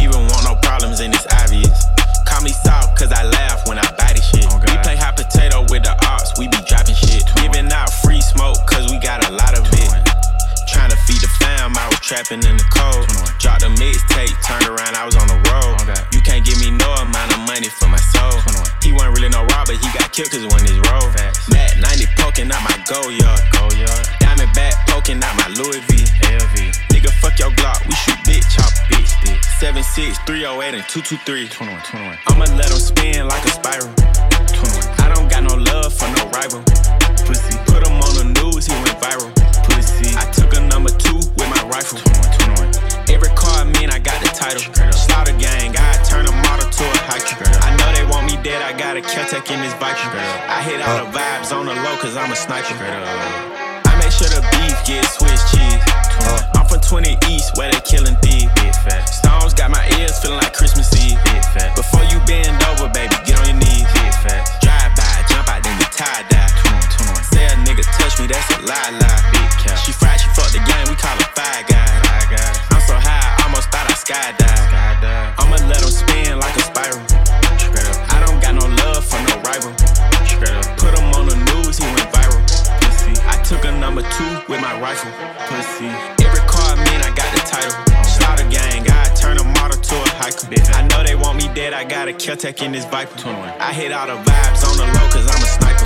Even want no problems in this obvious. Call me soft, cause I laugh when I buy this shit. we play hot potato with the ops, we be dropping shit. Giving out free smoke, cause we got a lot of it. Trying to feed the fam, I was trapping in the cold. Dropped a mixtape, turned around, I was on the road. Robber, he got killed cause when it's roll. Matt 90 poking out my go yard. Go yard. Diamond back poking out my Louis V. LV. Nigga, fuck your Glock, we shoot big chop, big stick. 76, 308, and 223. 21, 21. I'ma let him spin like a spiral. 21. I don't got no love for no rival. Pussy. Put him on the news, he went viral. Pussy. I took a number two with my rifle. 21, 21. Every car I mean, I got the title. Slaughter gang, I a model to a hiker. I know they want me dead, I got a Keltec in this bike. I hit all the vibes on the low, cause I'm a sniper. I make sure the beef get Swiss cheese. I'm from 20 East, where they killing thieves. Stones got my ears feeling like Christmas Eve. Before you bend over, baby, get on your knees. Drive by, jump out, then you tie dye. Say a nigga touch me, that's a lie lie. She fried, she fucked the game, we call her five guys. I skydive. I'ma let him spin like a spiral. I don't got no love for no rival. Put him on the news, he went viral. Pussy. I took a number two with my rifle. Pussy. Every car I mean, I got the title. Slaughter gang, I turn a model to a hiker. I know they want me dead, I got a Keltec in this Viper. I hit all the vibes on the low, cause I'm a sniper.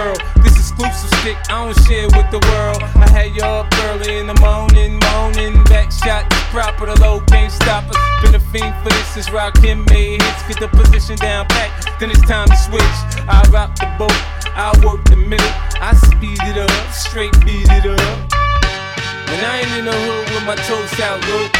To. This exclusive stick, I don't share with the world. I had you up early in the morning, moaning. Back shot, proper, the low can't stop us. Been a fiend for this since Rakim made hits. Get the position down pat, then it's time to switch. I rock the boat, I work the middle. I speed it up, straight beat it up. When I ain't in the hood with my toes out, look.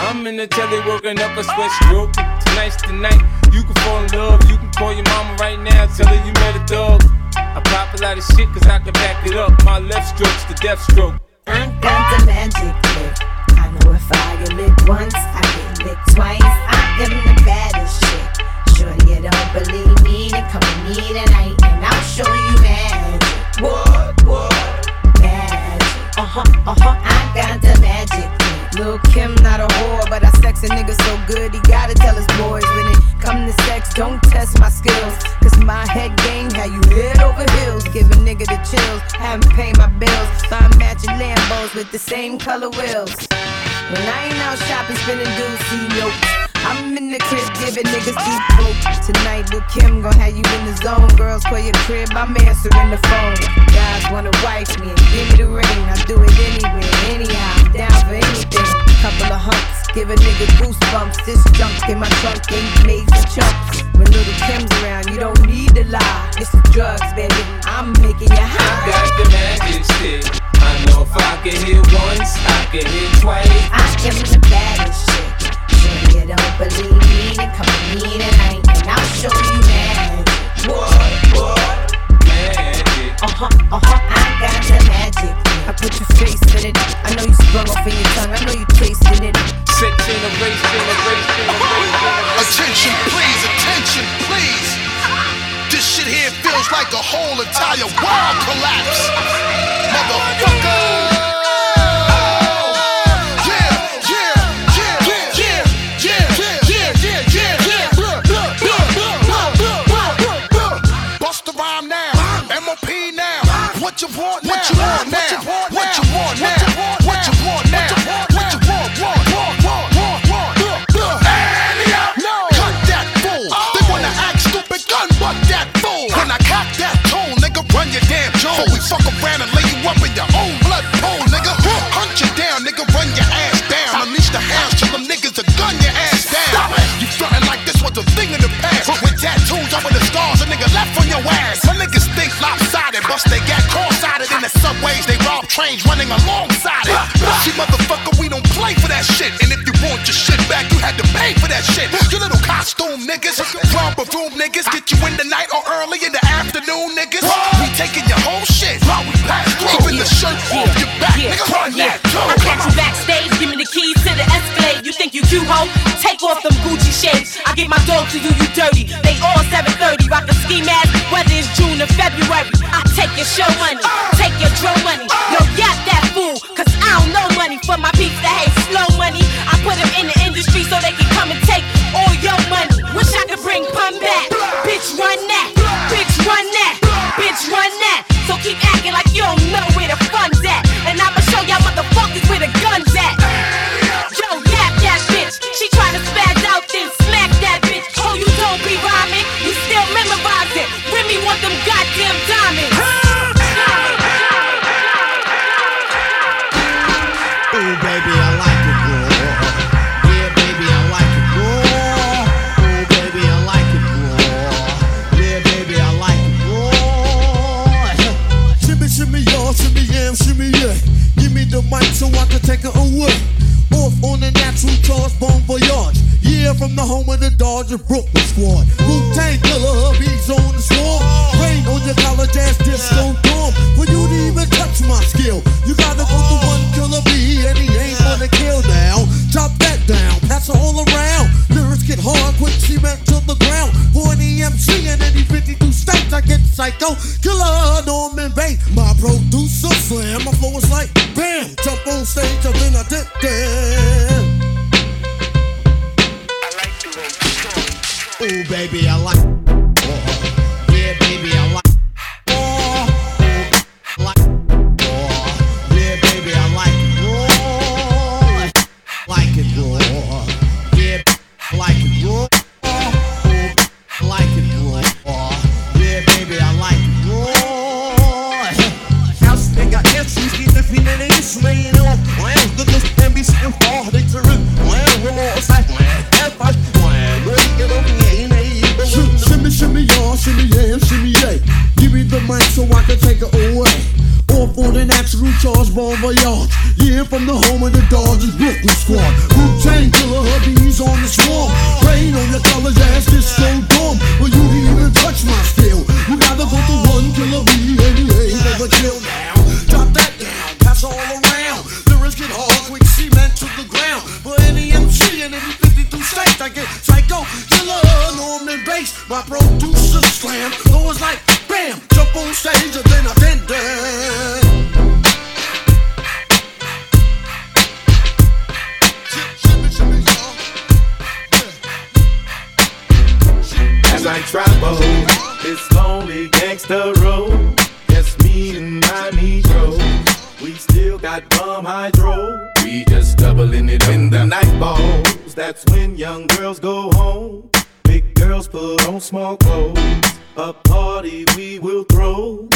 I'm in the telly working up a sweat stroke. Tonight's the night. You can fall in love. You can call your mama right now. Tell her you met a dog. I pop a lot of shit cause I can back it up. My left stroke's the death stroke. I got the magic lick. I know if I get licked once, I get licked twice. I am the baddest chick. Sure you don't believe me, then come with me tonight and I'll show you magic. What? What? Magic. Uh huh. Uh huh. I got the magic. Lil Kim not a whore, but I sex a nigga so good he gotta tell his boys when it come to sex, don't test my skills. Cause my head game had you head over heels, give a nigga the chills, haven't paid my bills. Buy matching Lambos with the same color wheels. When I ain't out shopping, spending doozy notes. I'm in the crib giving niggas deep hope. Tonight, Lil Kim gon' have you in the zone. Girls, call your crib, I'm answering the phone. Guys wanna wife me and give me the ring. I do it anywhere, anyhow. I'm down for anything. Couple of humps, give a nigga goosebumps. This junk in my trunk ain't made for chumps. When Little Kim's around, you don't need to lie. It's the drugs, baby. I'm making you high. I got the magic stick. I know if I can hit once, I can hit twice. I am the baddest you don't believe me, then come with me tonight and I'll show you magic. What? What? Magic. Uh huh. Uh huh. I got the magic. I put your face in it. I know you sprung off in your tongue. I know you tasted it. Set generation, generation, Attention, please, attention, please. This shit here feels like a whole entire world collapse. Motherfucker. Before we fuck around and lay you up in your own blood pool, nigga. Hunt you down, nigga, run your ass down. Unleash the hounds, tell them niggas to gun your ass down. You frontin' like this was a thing in the past. With tattoos over the scars, a nigga left on your ass. My niggas think lopsided, bust they got cross-sided in the subways. They rob trains running alongside it. See, motherfucker, we don't play for that shit. And if you want your shit back, you had to pay for that shit. You little costume niggas, romper room niggas, get you in the night or early get my dog to you, you dirty. They all 730, rock a ski mask, whether it's June or February. I take your show money, take your drum money. From the home of the Dodger Brooklyn squad. Wu-Tang killer, hubby's on the swarm. Rain on your college ass disco dorm. For you to even touch my skill, you gotta go to one killer B, and he ain't gonna kill now. Chop that down, pass it all around. Lyrics get hard, quick cement to the ground. For an EMC and any 52 states, I get psycho. Killer I travel this lonely gangster road, just me and my Negro. We still got bum hydro. We just doubling it up. in the night balls. That's when young girls go home. Big girls put on small clothes. A party we will throw.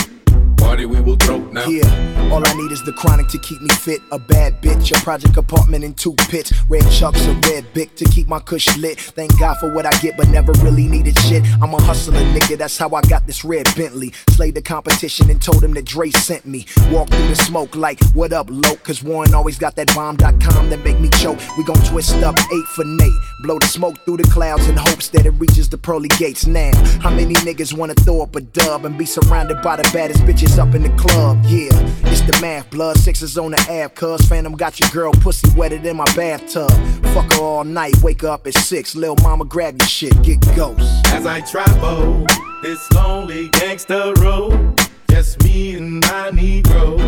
Party we will throw now. Yeah, all I need is the chronic to keep me fit. A bad bitch, a project apartment in two pits. Red chucks, a red bic to keep my cush lit. Thank God for what I get, but never really needed shit. I'm a hustler, nigga, that's how I got this red Bentley. Slayed the competition and told him that Dre sent me. Walk through the smoke like, what up, low? Cause Warren always got that bomb.com that make me choke. We gon' twist up eight for Nate. Blow the smoke through the clouds in hopes that it reaches the pearly gates now. How many niggas wanna throw up a dub and be surrounded by the baddest bitches up in the club? Yeah, it's the math, blood sixes on the app, cuz Phantom got your girl pussy wetted in my bathtub. Fuck her all night, wake up at six, lil mama grab your shit, get ghost. As I travel this lonely gangster road, just me and my Negro.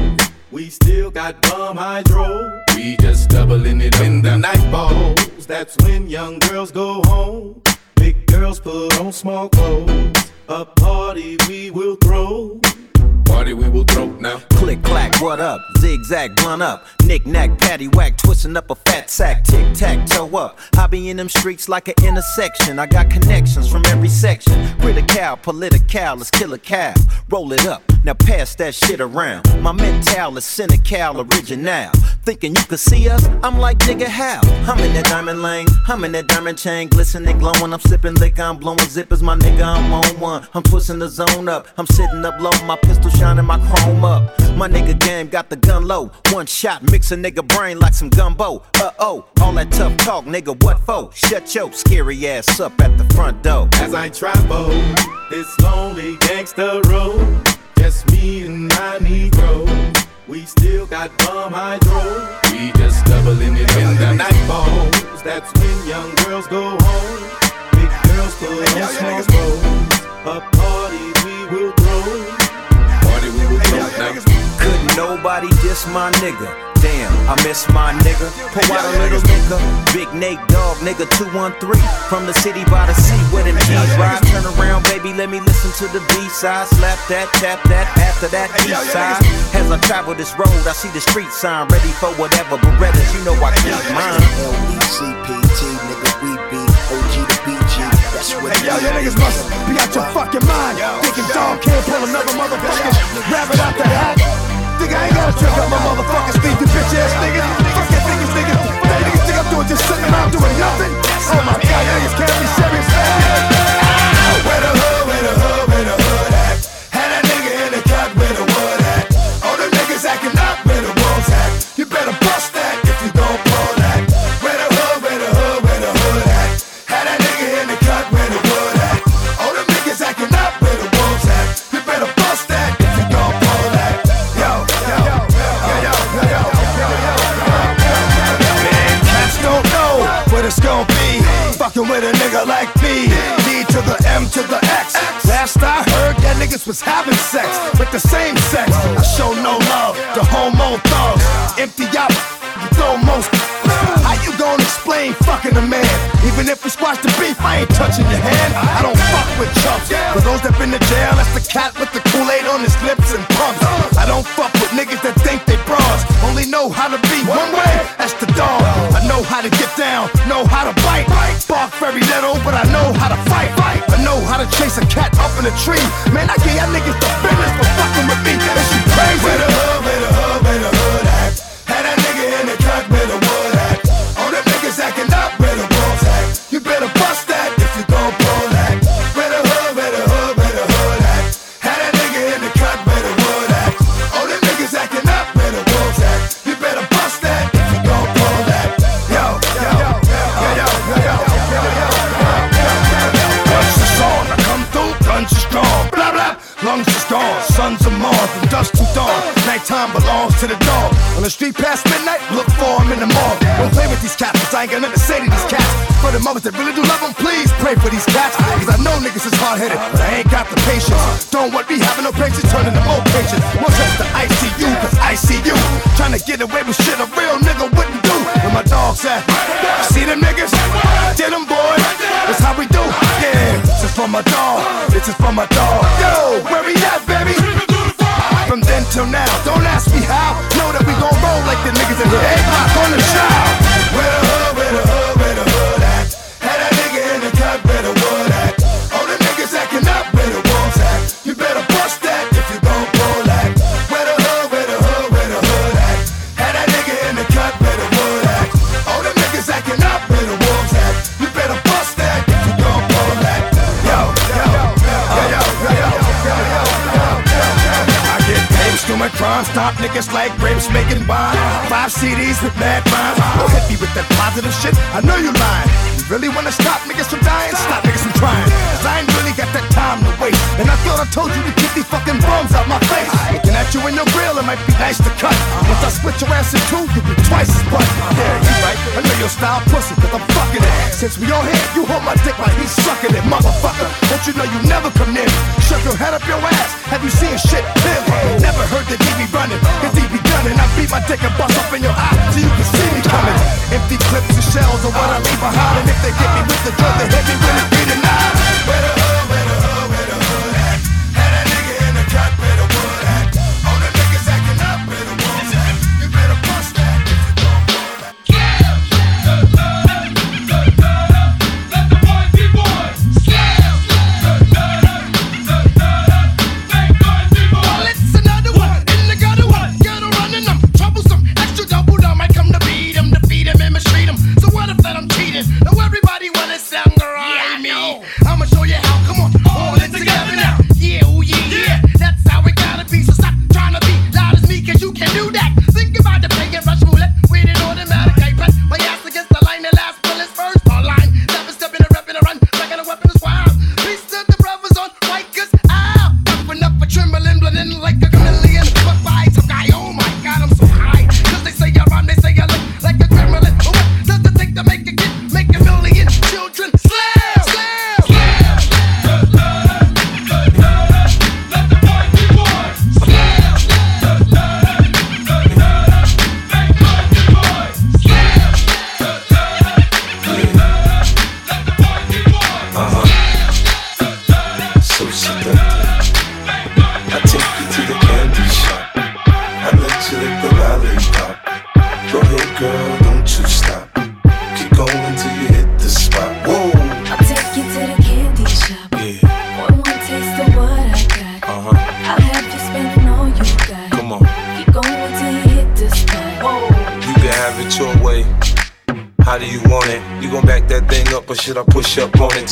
We still got bum hydro. We just doubling it in the night balls. That's when young girls go home. Big girls put on small clothes. A party we will throw. Party we will throw now. Click clack, what up? Zigzag, blunt up. Knick knack, patty whack, twisting up a fat sack. Tic tac, toe up. I in them streets like an intersection. I got connections from every section. Critical, political, let's kill a cow. Roll it up, now pass that shit around. My mental is cynical, original. Thinking you could see us? I'm like, nigga, how? I'm in that diamond lane, I'm in that diamond chain, glistening, glowing. I'm sipping liquor, I'm blowing zippers, my nigga, I'm on one. I'm twisting the zone up, I'm sitting up low, my pistol shining, my chrome up. My nigga game got the gun low. One shot, mix a nigga brain like some gumbo. Uh oh, all that tough talk, nigga, what for? Shut your scary ass up at the front door. As I travel this lonely gangster road, just me and my Negro. We still got bum hydro. We just doubling it in the night balls. That's when young girls go home. Big girls put on small clothes. A party we will throw. Party we will throw. Now, Couldn't nobody diss my nigga. Damn, I miss my nigga. Pour out a little nigga. Big Nate Dogg, nigga 213. From the city by the sea where them G's ride. Turn around, baby, let me listen to the B side. Slap that, tap that, after that B-side. As I travel this road, I see the street sign. Ready for whatever, Berettas, you know I keep mine. L-E-C-P-T, nigga, we be OG to BG. That's what Hey, yo, you niggas must be out your fucking mind. Thinking dog can't pull another motherfucking rabbit out the hat. Think I ain't gotta trick up my motherfucking sleeve, you bitch ass niggas. Fuck your niggas, niggas. That niggas think I'm doing just sitting around doing nothing. Oh my god, niggas can't be serious. Since we all here, you hold my dick like he's sucking it, motherfucker. Don't you know you never come near me? Shut your head up your ass. Have you seen shit clearly? Never heard that he running, cause he be gunning. I beat my dick and bust up in your eye so you can see me coming. Empty clips and shells are what I leave behind. And if they get me with the drug, they hit me when beat beating out.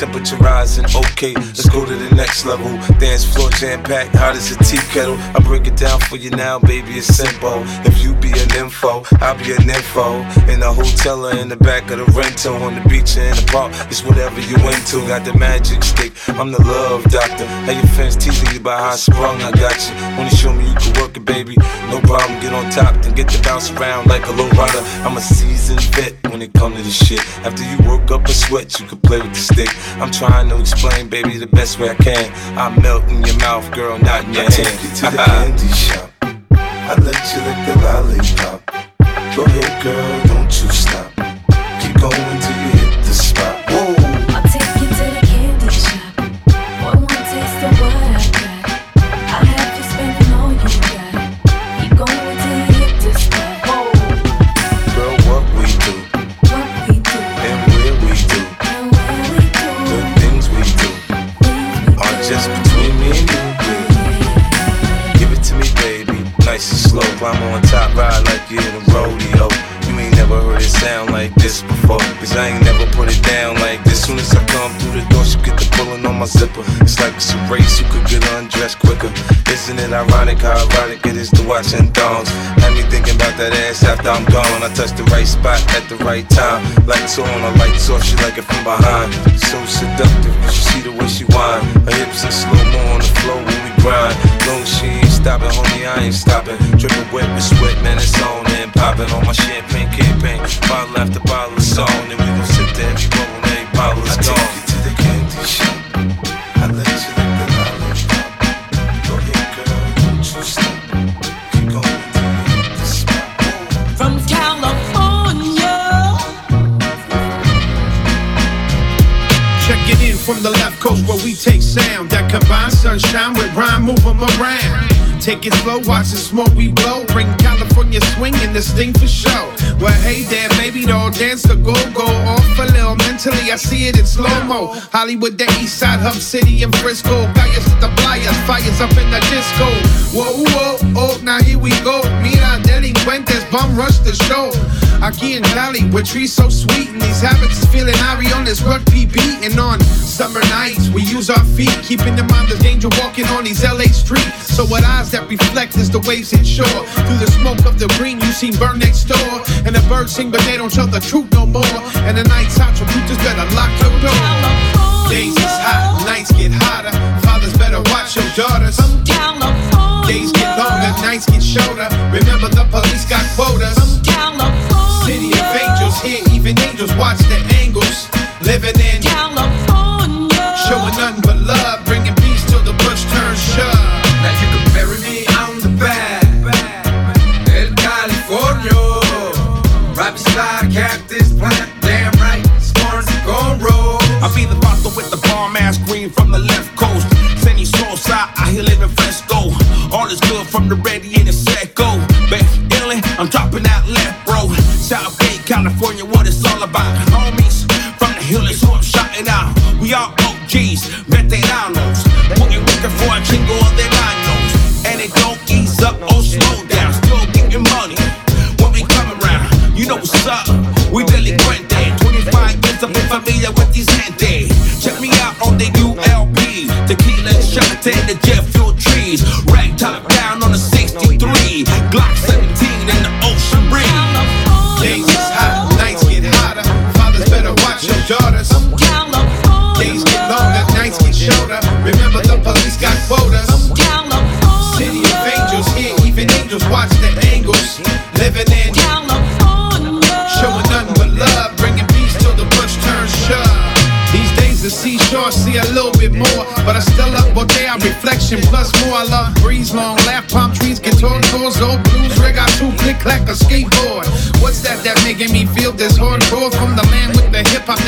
temperature rising. Okay, let's go to the next level. Dance floor jam packed, hot as a tea kettle. I break it down for you now, baby. It's simple. If you be an info, I'll be an info. In the hotel or in the back of the rental, on the beach or in the park, it's whatever you into. Got the magic stick, I'm the love doctor. How your fans teasing you about how I sprung, I got you. Wanna show me you can work it, baby? No problem, get on top, then get to bounce around like a low rider. I'm a seasoned vet it come to this shit. After you woke up a sweat, you could play with the stick. I'm trying to explain, baby, the best way I can. I melt in your mouth, girl, not in your I hand. Take you to the candy shop. I let you lick the lollipop. Go ahead, girl. Isn't it ironic how ironic it is to watch and thongs? Had me thinking about that ass after I'm gone. I touch the right spot at the right time. Lights on, a lights off, she like it from behind. So seductive, you should see the way she whine. Her hips in slow mo on the floor when we grind. No, she ain't stopping, homie, I ain't stopping. Dripping wet with sweat, man, it's on and popping on my champagne campaign. Bottle after bottle, it's on and take sound that combines sunshine with rhyme, move 'em around. Take it slow, watch the smoke we blow. Bring California swing and this thing for show. Well, hey there, baby, doll, dance the go go off a little. Mentally, I see it in slow mo. Hollywood, the East Side, Hub City, and Frisco. Gallas at the flyers, fires up in the disco. Whoa, whoa, oh, now here we go. Mira, delincuentes, bum rush the show. Aquí in Cali, with trees so sweet, and these habits is feeling Ari on this rugby beat. And on summer nights, we use our feet, keeping in mind the danger walking on these LA streets. So what eyes that reflect as the waves hit shore. Through the smoke of the green, you see burn next door. And the birds sing, but they don't tell the truth no more. And the nights hot, so you just better lock your door. Days is hot, nights get hotter. Fathers better watch your daughters. California Days get longer, nights get shorter. Remember the police got quotas. California City of angels, here even angels watch green from the left coast. Souls out, I here living fresco. All is good from the ready and the seco. Back Italy, I'm dropping that left, bro. Southgate, California, what it's all about. Homies from the hill is who I'm shouting out. We all OGs, veteranos. Putting working for a chingo of their manos. And it don't ease up or slow down. Still getting money when we come around. You know what's up, the ULP. Tequila shot and the jet fuel trees. Rag top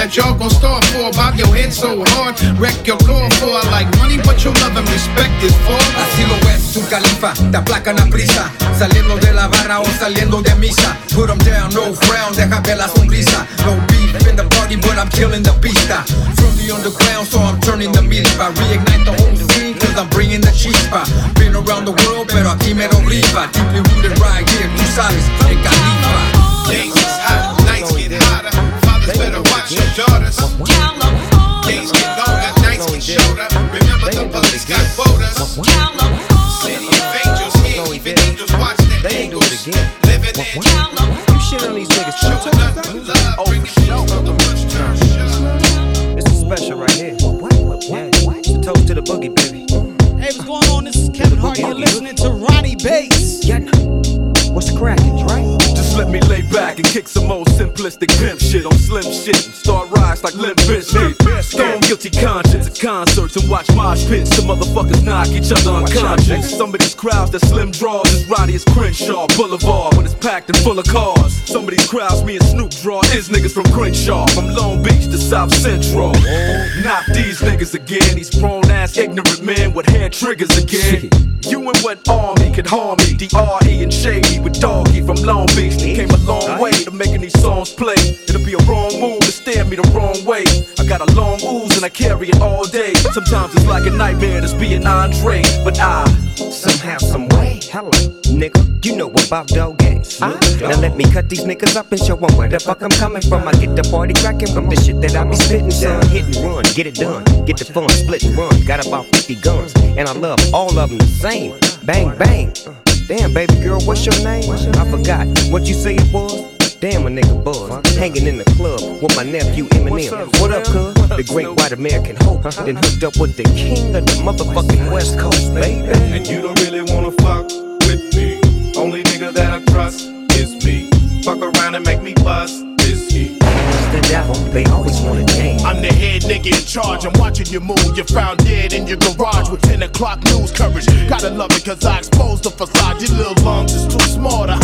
that y'all gon' store for? Bob your head so hard, wreck your core for. I like money, but your love and respect is for. Así lo es, su califa, te aplacan a prisa. Saliendo de la barra o saliendo de misa. Put 'em down, no frown, deja ver la sonrisa. No beef in the party, but I'm killing the pista. From the underground, so I'm turning the milpa. Reignite the whole scene, cause I'm bringing the chispa. Been around the world, pero aquí me lo rifa. Deeply rooted right here, tú sabes, kick some old simplistic pimp shit on slim shit and start rise like Limp Bizkit. Stone guilty conscience at concerts and watch mosh pits. The motherfuckers knock each other unconscious. Some of these crowds that slim draws is rowdy as Crenshaw Boulevard when it's packed and full of cars. Some of these crowds me and Snoop draw is niggas from Crenshaw, from Long Beach to South Central. Not these niggas again, these grown ass ignorant men with hair triggers again. You and what army could harm me? DRE and Shady with Doggy from Long Beach. They came a long way to making these songs play. It'll be a wrong move to steer me the wrong way. I got a long ooze and I carry it all day. Sometimes it's like a nightmare just being Andre, but I Somehow, some way. Hello, nigga. You know about dog gangs. Now let me cut these niggas up and show 'em where the fuck I'm coming from. I get the party cracking from the shit that I be spitting, son. Hit and run, get it done. Get the fun, split and run. Got about 50 guns, and I love all of them the same. Bang, bang. Damn, baby girl, what's your name? I forgot what you say it was. Damn, a nigga buzz. Hanging in the club with my nephew Eminem. What up, cuz? The great white American hope. Uh-huh. Then hooked up with the king of the motherfucking West Coast, baby. And you don't really wanna fuck with me. Only nigga that I trust is me. Fuck around and make me bust this heat. The devil, they always want a game. I'm the head nigga in charge. I'm watching you move. You're found dead in your garage with 10 o'clock news coverage. Gotta love it cause I exposed the facade. Your little lungs is too small to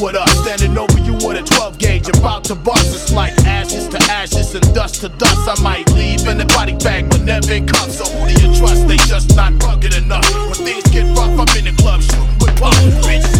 with us. Standing over you with a 12 gauge, about to bust. It's like ashes to ashes and dust to dust. I might leave in a body bag, but never in cuffs. So who do you trust? They just not rugged enough. When things get rough, I'm in the club shooting with. Bitches,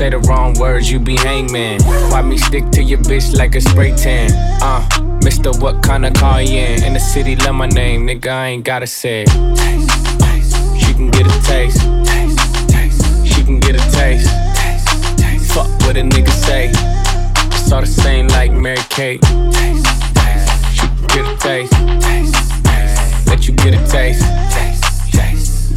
Say the wrong words, you be hangman. Why me stick to your bitch like a spray tan? Uh, Mister, what kind of car you in? In the city, love my name, nigga, I ain't gotta say. Taste, taste. She can get a taste. Taste, taste. She can get a taste. Taste, taste. Fuck what a nigga say. It's all the same like Mary Kate. Taste, taste. She can get a taste. Taste, taste. Let you get a taste.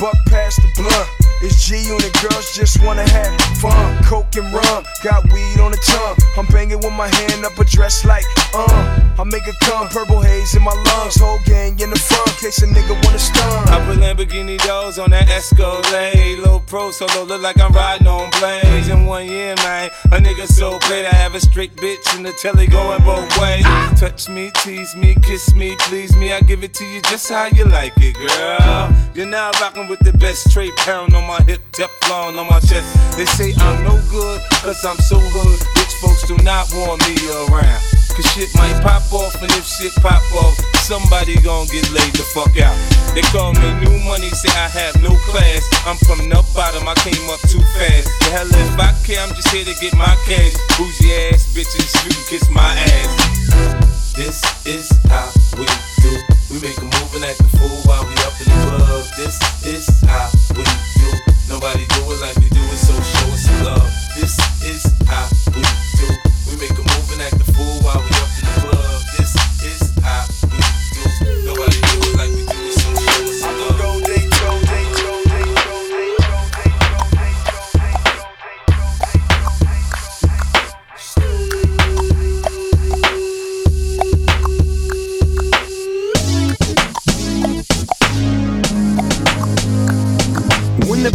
Buck past the blunt. It's G unit girls just wanna have fun. Coke and rum, got weed on the tongue. I'm banging with my hand up a dress like, uh. I make a come, purple haze in my lungs. Whole in the front, case a nigga wanna stun. I put Lamborghini doors on that Escalade. Low pro solo, look like I'm riding on planes. In one year, man, a nigga so great. I have a straight bitch in the telly going both ways. Touch me, tease me, kiss me, please me. I give it to you just how you like it, girl. You're now rocking with the best straight pound on my hip, Teflon on my chest. They say I'm no good, cause I'm so hood. Rich folks do not want me around. Cause shit might pop off, and if shit pop off, somebody gon' get laid the fuck out. They call me new money, say I have no class. I'm from the bottom, I came up too fast. The hell if I care, I'm just here to get my cash. Bougie ass bitches, you can kiss my ass. This is how we do. We make a move and act the fool while we up in the club. This is how we do. Nobody do it like we do it, so show us some love.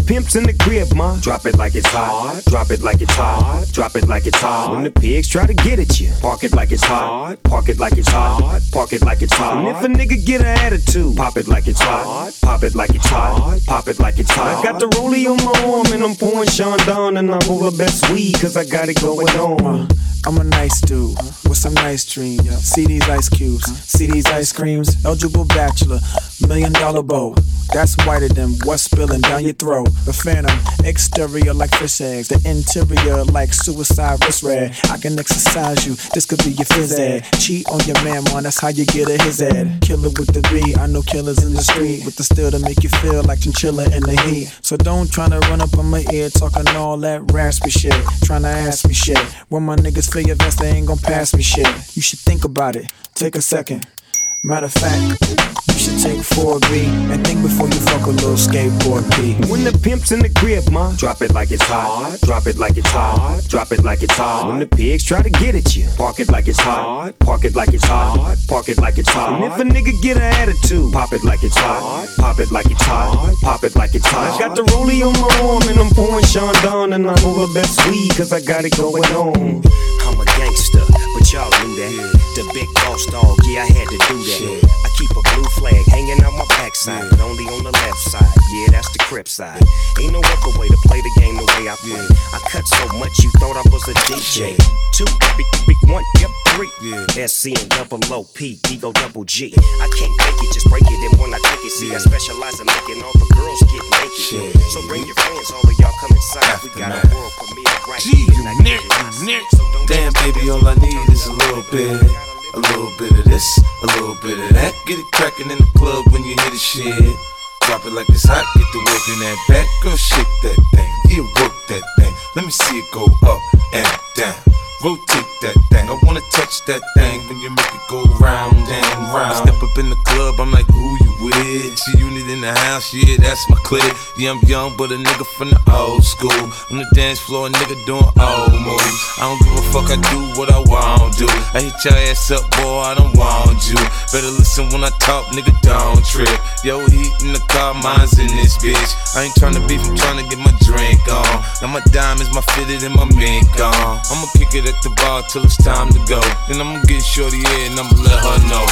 Pimp's in the crib, ma, drop it like it's hot. Drop it like it's hot. Drop it like it's hot. When the pigs try to get at you, park it like it's hot. Park it like it's hot. Park it like it's hot. And if a nigga get an attitude, pop it like it's hot. Pop it like it's hot. Pop it like it's hot. I got the rollie on my arm and I'm pouring Chandon and I'm over best weed cause I got it going on. Uh, I'm a nice dude with some nice dreams. See these ice cubes, see these ice creams. Eligible bachelor, million dollar bow. That's whiter than what's spilling down your throat. The phantom, exterior like fish eggs, the interior like suicide wrist red. I can exercise you, this could be your phys ed. Cheat on your man, man, that's how you get a his ed. Killer with the B, I know killers in the street with the steel to make you feel like chinchilla in the heat. So don't tryna run up on my ear talking all that raspy shit. Tryna ask me shit. When my niggas feel your vest, they ain't gon' pass me shit. You should think about it. Take a second. Matter of fact, you should take 4B and think before you fuck a little skateboard P. When the pimp's in the crib, ma, drop it like it's hot. Drop it like it's hot. Drop it like it's hot. When the pigs try to get at you, park it like it's hot. Park it like it's hot. Park it like it's hot. And if a nigga get an attitude, pop it like it's hot. Pop it like it's hot. Pop it like it's hot. I got the rollie on my arm and I'm pouring Chandon and I'm over best weed cause I got it going on. I'm a gangster, but y'all knew that. The big boss dog, yeah, I had to do that. I keep a blue flag hanging on my backside, but only on the left side. Yeah, that's the crip side. Ain't no other way to play the game the way I play. I cut so much you thought I was a DJ. Two, big, big one, yep, three. Yeah, SC and double O P, Ego double G. I can't fake it, just break it. And when I take it, see, I specialize in making all the girls get naked. So bring your friends, all of y'all come inside. We got a world premiere Damn, baby, all I need is a little bit. A little bit of this, a little bit of that. Get it crackin' in the club when you hear the shit. Drop it like it's hot, get the work in that back. Girl, shake that thing, yeah, work that thing. Let me see it go up and down. Rotate that thing. I wanna touch that thing when you make it go round and round. I Step up in the club, I'm like, who you with? G unit in the house, yeah, that's my clique. Yeah, I'm young, but a nigga from the old school. On the dance floor, a nigga doing old moves. I don't give a fuck, I do what I want to. I hit your ass up, boy, I don't want you. Better listen when I talk, nigga, don't trip. Yo, heat in the car, mine's in this bitch. I ain't tryna beef, I'm tryna get my drink on. Now my diamonds, my fitted, and my mink on. I'ma kick it at the bar till it's time to go. Then I'ma get shorty here and I'ma let her know.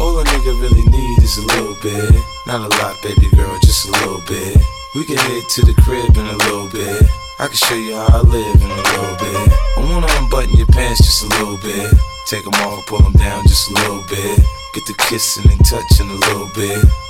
All a nigga really need is a little bit. Not a lot, baby girl, just a little bit. We can head to the crib in a little bit. I can show you how I live in a little bit. I wanna unbutton your pants just a little bit. Take them off pull them down just a little bit. Get the kissing and touching a little bit.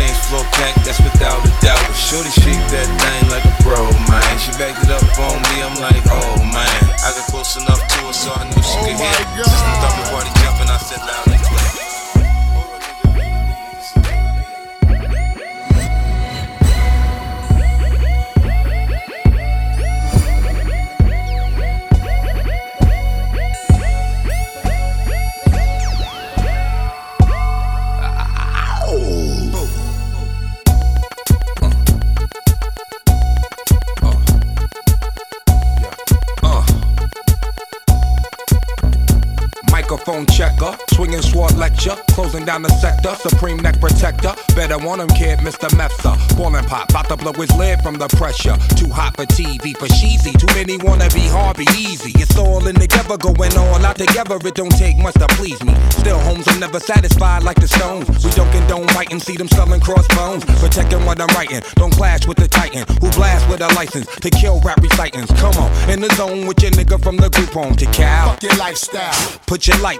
Dance floor packed, that's without a doubt. But Shorty shake that thing like a pro, man. She backed it up on me, I'm like, oh man. I got close enough to her so I knew she oh could hear. System thought the party jumping, I said loud Microphone checker, swinging sword lecture, closing down the sector, supreme neck protector. Better want him, kid, Mr. Mepsa. Ballin' pop, about to blow his lid from the pressure. Too hot for TV, for cheesy. Too many wanna be hard, be easy. It's all in together, going all out together. It don't take much to please me. Still, homes are never satisfied like the stones. We don't condone biting, see them selling crossbones. Protecting what I'm writing, don't clash with the titan who blast with a license to kill rap recitants. Come on, in the zone with your nigga from the group home to Cal. Fuck your lifestyle. Put your light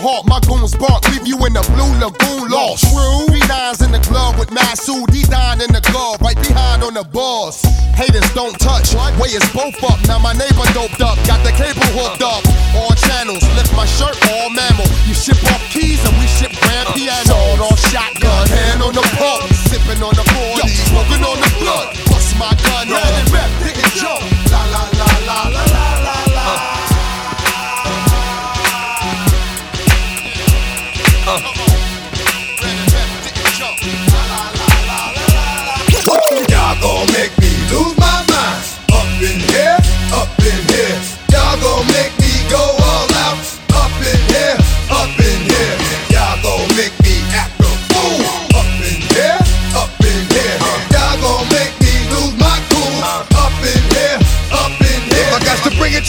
hawk, my goons bark, leave you in the blue lagoon lost. True. B9's in the glove with Masood, D9 in the glove, right behind on the balls. Haters don't touch, way is both up. Now my neighbor doped up, got the cable hooked up. All channels, lift my shirt, all mammal. You ship off keys and we ship grand uh, piano. Sword on shotgun, hand on the pump, sipping on the 40, smoking on the blood. Bust my gun, red and rep, pick and jump.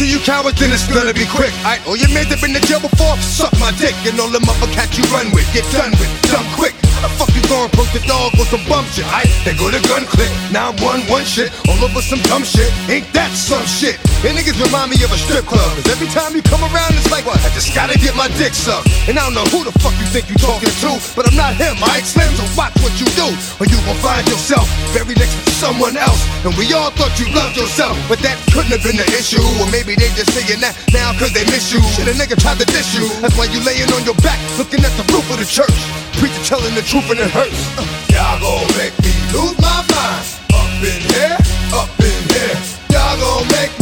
You cowards, then it's gonna be quick. I all your men that been to jail before, suck my dick. And all them other cats you run with, get done with, dumb quick. The fuck you gonna approach the dog with some bum shit? I they go to gun click, now one one shit, all over some dumb shit. Ain't that some shit? And niggas remind me of a strip club. Cause every time you come around, it's like what? I just gotta get my dick sucked. And I don't know who the fuck you think you talking to, but I'm not him, I slim, so watch what you do. Or you gon' find yourself buried next to someone else. And we all thought you loved yourself, but that couldn't have been the issue. Or maybe they just saying that now cause they miss you. Shit, a nigga tried to diss you. That's why you laying on your back, looking at the roof of the church. Preacher telling the truth and it hurts. Y'all gon' make me lose my mind. Up in here, up in here. Y'all gon' make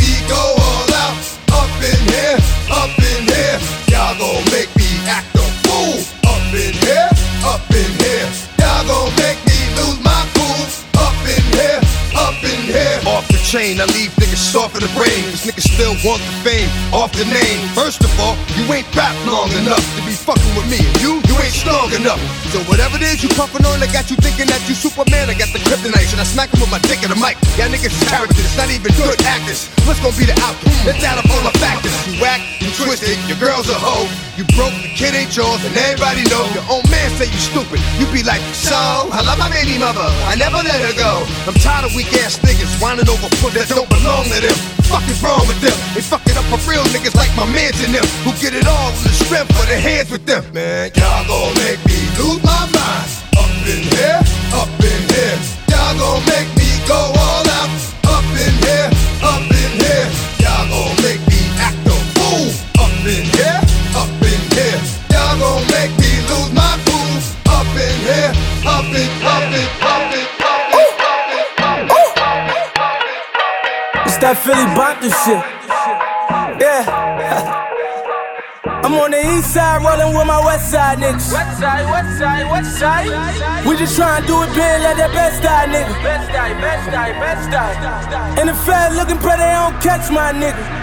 chain, I leave niggas soft in the brain. Cause niggas still want the fame, off the name. First of all, you ain't rap long enough to be fucking with me. And you, you ain't strong enough. So whatever it is you puffin' on, I got you thinking that you Superman. I got the kryptonite, and I smack him with my dick in the mic. Y'all niggas characters, not even good actors. What's gonna be the outcome? Let's add up all the factors. You whack, you twisted, your girl's a hoe. You broke, the kid ain't yours, and everybody know. Your own man say you stupid. You be like, so, I love my baby mother. I never let her go. I'm tired of weak ass niggas whining over foot that don't belong to them. Fuck is wrong with them? They fuck it up for real niggas like my mans and them who get it all with the strength for their hands with them. Man, y'all gon' make me lose my mind. Up in here, up in here. Y'all gon' make me go all out. Up in here, that Philly Bonta shit. Yeah. I'm on the east side rolling with my west side niggas. West side, west side, west side. We just tryna do it big like that best die nigga. Best die, best die, best die. And the fed looking pretty, they don't catch my nigga.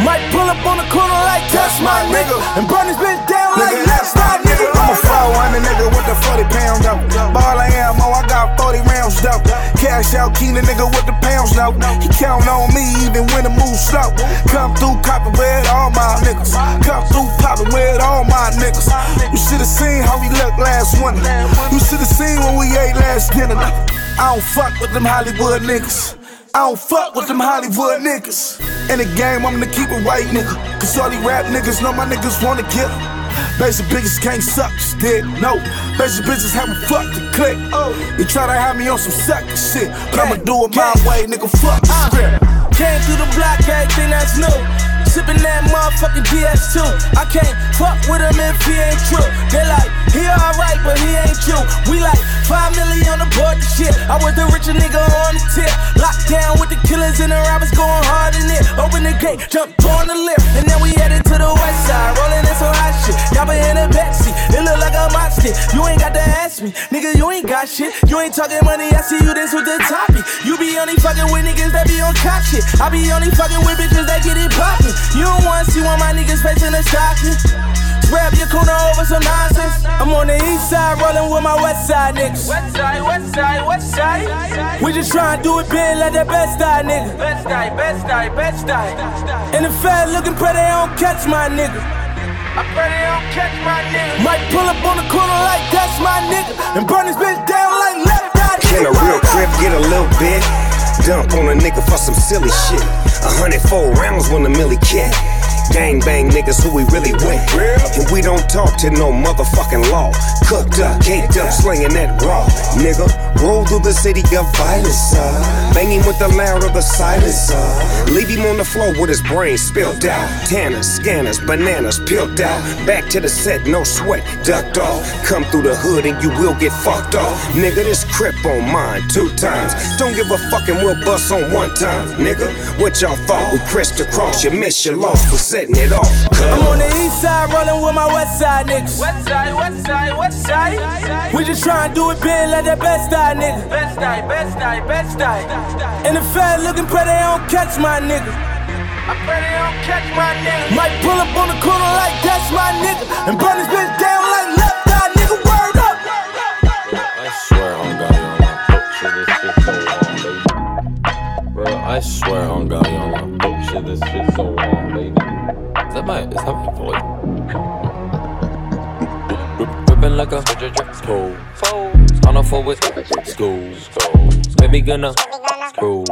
Might pull up on the corner like catch my nigga. And burn this bitch down like let's die nigga. I'm a 400 nigga with the 40 pound up. Ball I am, oh, I got 40 rounds up. Cash out, key the nigga with the pounds now. He count on me even when the move slow. Come through copping with all my niggas. Come through popping with all my niggas. You should've seen how we looked last winter. You should've seen when we ate last dinner. I don't fuck with them Hollywood niggas. I don't fuck with them Hollywood niggas. In the game, I'm the keep it white nigga. Cause all these rap niggas know my niggas wanna kill. Basic bitches can't suck, just did no. Basic bitches haven't fucked the click. You try to have me on some sucker shit, but I'ma do it my way, nigga. Fuck the script. Came through the block, everything that's new. Sippin' that motherfucking DS2. I can't fuck with him if he ain't true. They like, he alright, but he ain't you. We like, five million on the board, the shit. I was the richer nigga on the tip. Locked down with the killers and the robbers going hard in it. Open the gate, jump on the lift, and then we headed to the west side, rolling in some hot shit. Y'all been in the backseat, it look like a stick. You ain't got to ask me, nigga, you ain't got shit. You ain't talking money, I see you this with the topic. You be only fucking with niggas that be on cock shit. I be only fucking with bitches that get it poppin'. You don't wanna see one of my niggas facing a stocking. Grab your corner over some nonsense. I'm on the east side, rolling with my west side niggas. West side, west side, west side. We just tryna do it big like that best die nigga. Best die, best die, best die. And the fat looking pretty, they don't catch my nigga. I pray they don't catch my nigga. Might pull up on the corner like that's my nigga. And burn this bitch down like left eye Can a real crib get a little bit? Dump on a nigga for some silly shit. A hundred four rounds when the millie cat. Gang bang niggas who we really with. And we don't talk to no motherfucking law. Cooked up, caked up, slinging that raw. Nigga, roll through the city of violence. Uh. Banging with the loud of the silence. Uh. Leave him on the floor with his brain spilled out. Tanners, scanners, bananas peeled out. Back to the set, no sweat, ducked off. Come through the hood and you will get fucked off. Nigga, this crip on mine two times. Don't give a fucking we'll bust on one time. Nigga, what y'all thought? We crissed across, you miss, your loss for setting it off. I'm on the east side, rolling with my west side niggas. West side, west side, west side. We just tryna do it big like that best die nigga. Best die, best die, best die. And the fat looking pretty, they don't catch my nigga. I pray they don't catch my nigga. Might pull up on the corner like that's my nigga. And burn this bitch down like left eye nigga. Word up. I swear on God, you don't want shit. This shit so long, baby. Bro, I swear on God, you don't want shit. This shit so long, baby. Is that my, is that my voice? Rippin' like a school. On a four with school. Baby gonna school.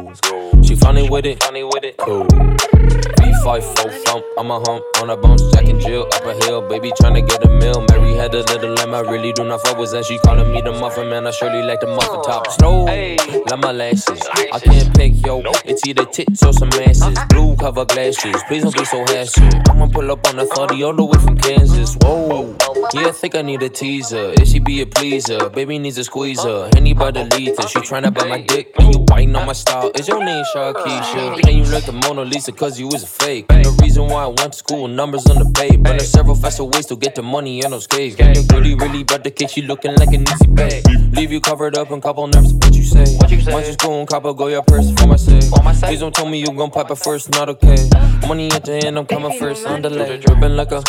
She funny with it, funny with it, cool. V5 full thump, I'm a hump on a bounce, Jack and Jill up a hill. Baby tryna get a meal. Mary had a little lamb, I really do not fuck with, and she calling me the muffin man. I surely like the muffin top. Slow, like my lashes. I can't pick yo, it's either tits or some asses. Blue cover glasses, please don't be so hasty. I'ma pull up on the 30 all the way from Kansas. Whoa, yeah, I think I need a teaser. If she be a pleaser, baby needs a squeezer. Anybody lead her, she tryna bite my dick. And you biting on my style. Is your name Sharkeisha? Can you like the Mona Lisa cause you was a fake? And the reason why I went to school, numbers on the page. But there's several faster ways to get the money in those skates. Can you really, really about the cake? She looking like an easy bag. Leave you covered up and couple nerves, what you say? What you say? Might just go and cop a go your purse for my sake. Please don't tell me you gon' pipe it first, not okay. Money at the end, I'm coming first, on delay. Dripping like a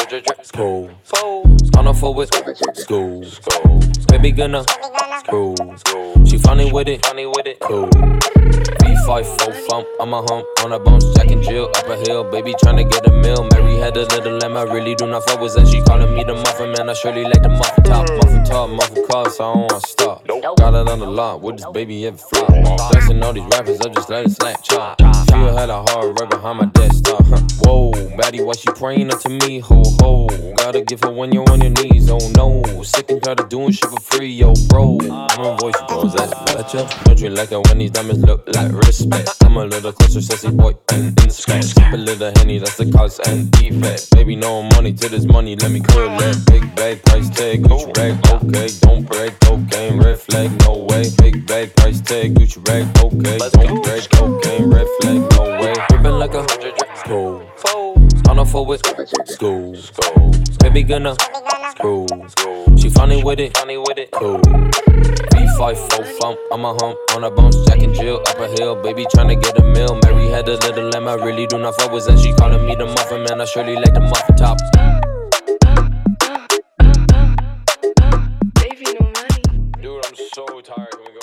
school. Four with school. Baby gonna school. She funny with it, funny with it, cool. V5 full thump, I'm a hump on a bounce, Jack and Jill up a hill. Baby tryna get a meal. Mary had a little lamb, I really do not fuck with, and she calling me the muffin man. I surely like the muffin top, muffin top, muffin car, so I don't wanna stop. Got it on the lot, with this baby ever flop. Dancing all these rappers, I just let it slap chop. She had a hard right behind my desktop. Huh. Whoa, baddie, why she praying up to me? Ho ho, gotta give her when you're on your knees. Oh no, sick and tired of doing shit for free, yo, bro. I'm a voice, bro. Is that better? Don't you like it when these diamonds look like respect? I'm a little closer, sassy boy, and inspect. A little henny, that's the cause and defect. Baby, no money to this money, let me that. Big bag, price tag, Gucci bag, okay. Don't break cocaine, red flag, no way. Big bag, price tag, Gucci bag, okay. Don't break cocaine, red flag, no way. Rippin' like a school. On four with school. Baby gonna school. She funny with it, funny with it, cool. V5 full thump, I'm a hump on a bounce, Jack and Jill up a hill. Baby tryna get a meal. Mary had a little lamb, I really do not fuck with, and she calling me the muffin man. I surely like the muffin top. Dude, I'm so tired.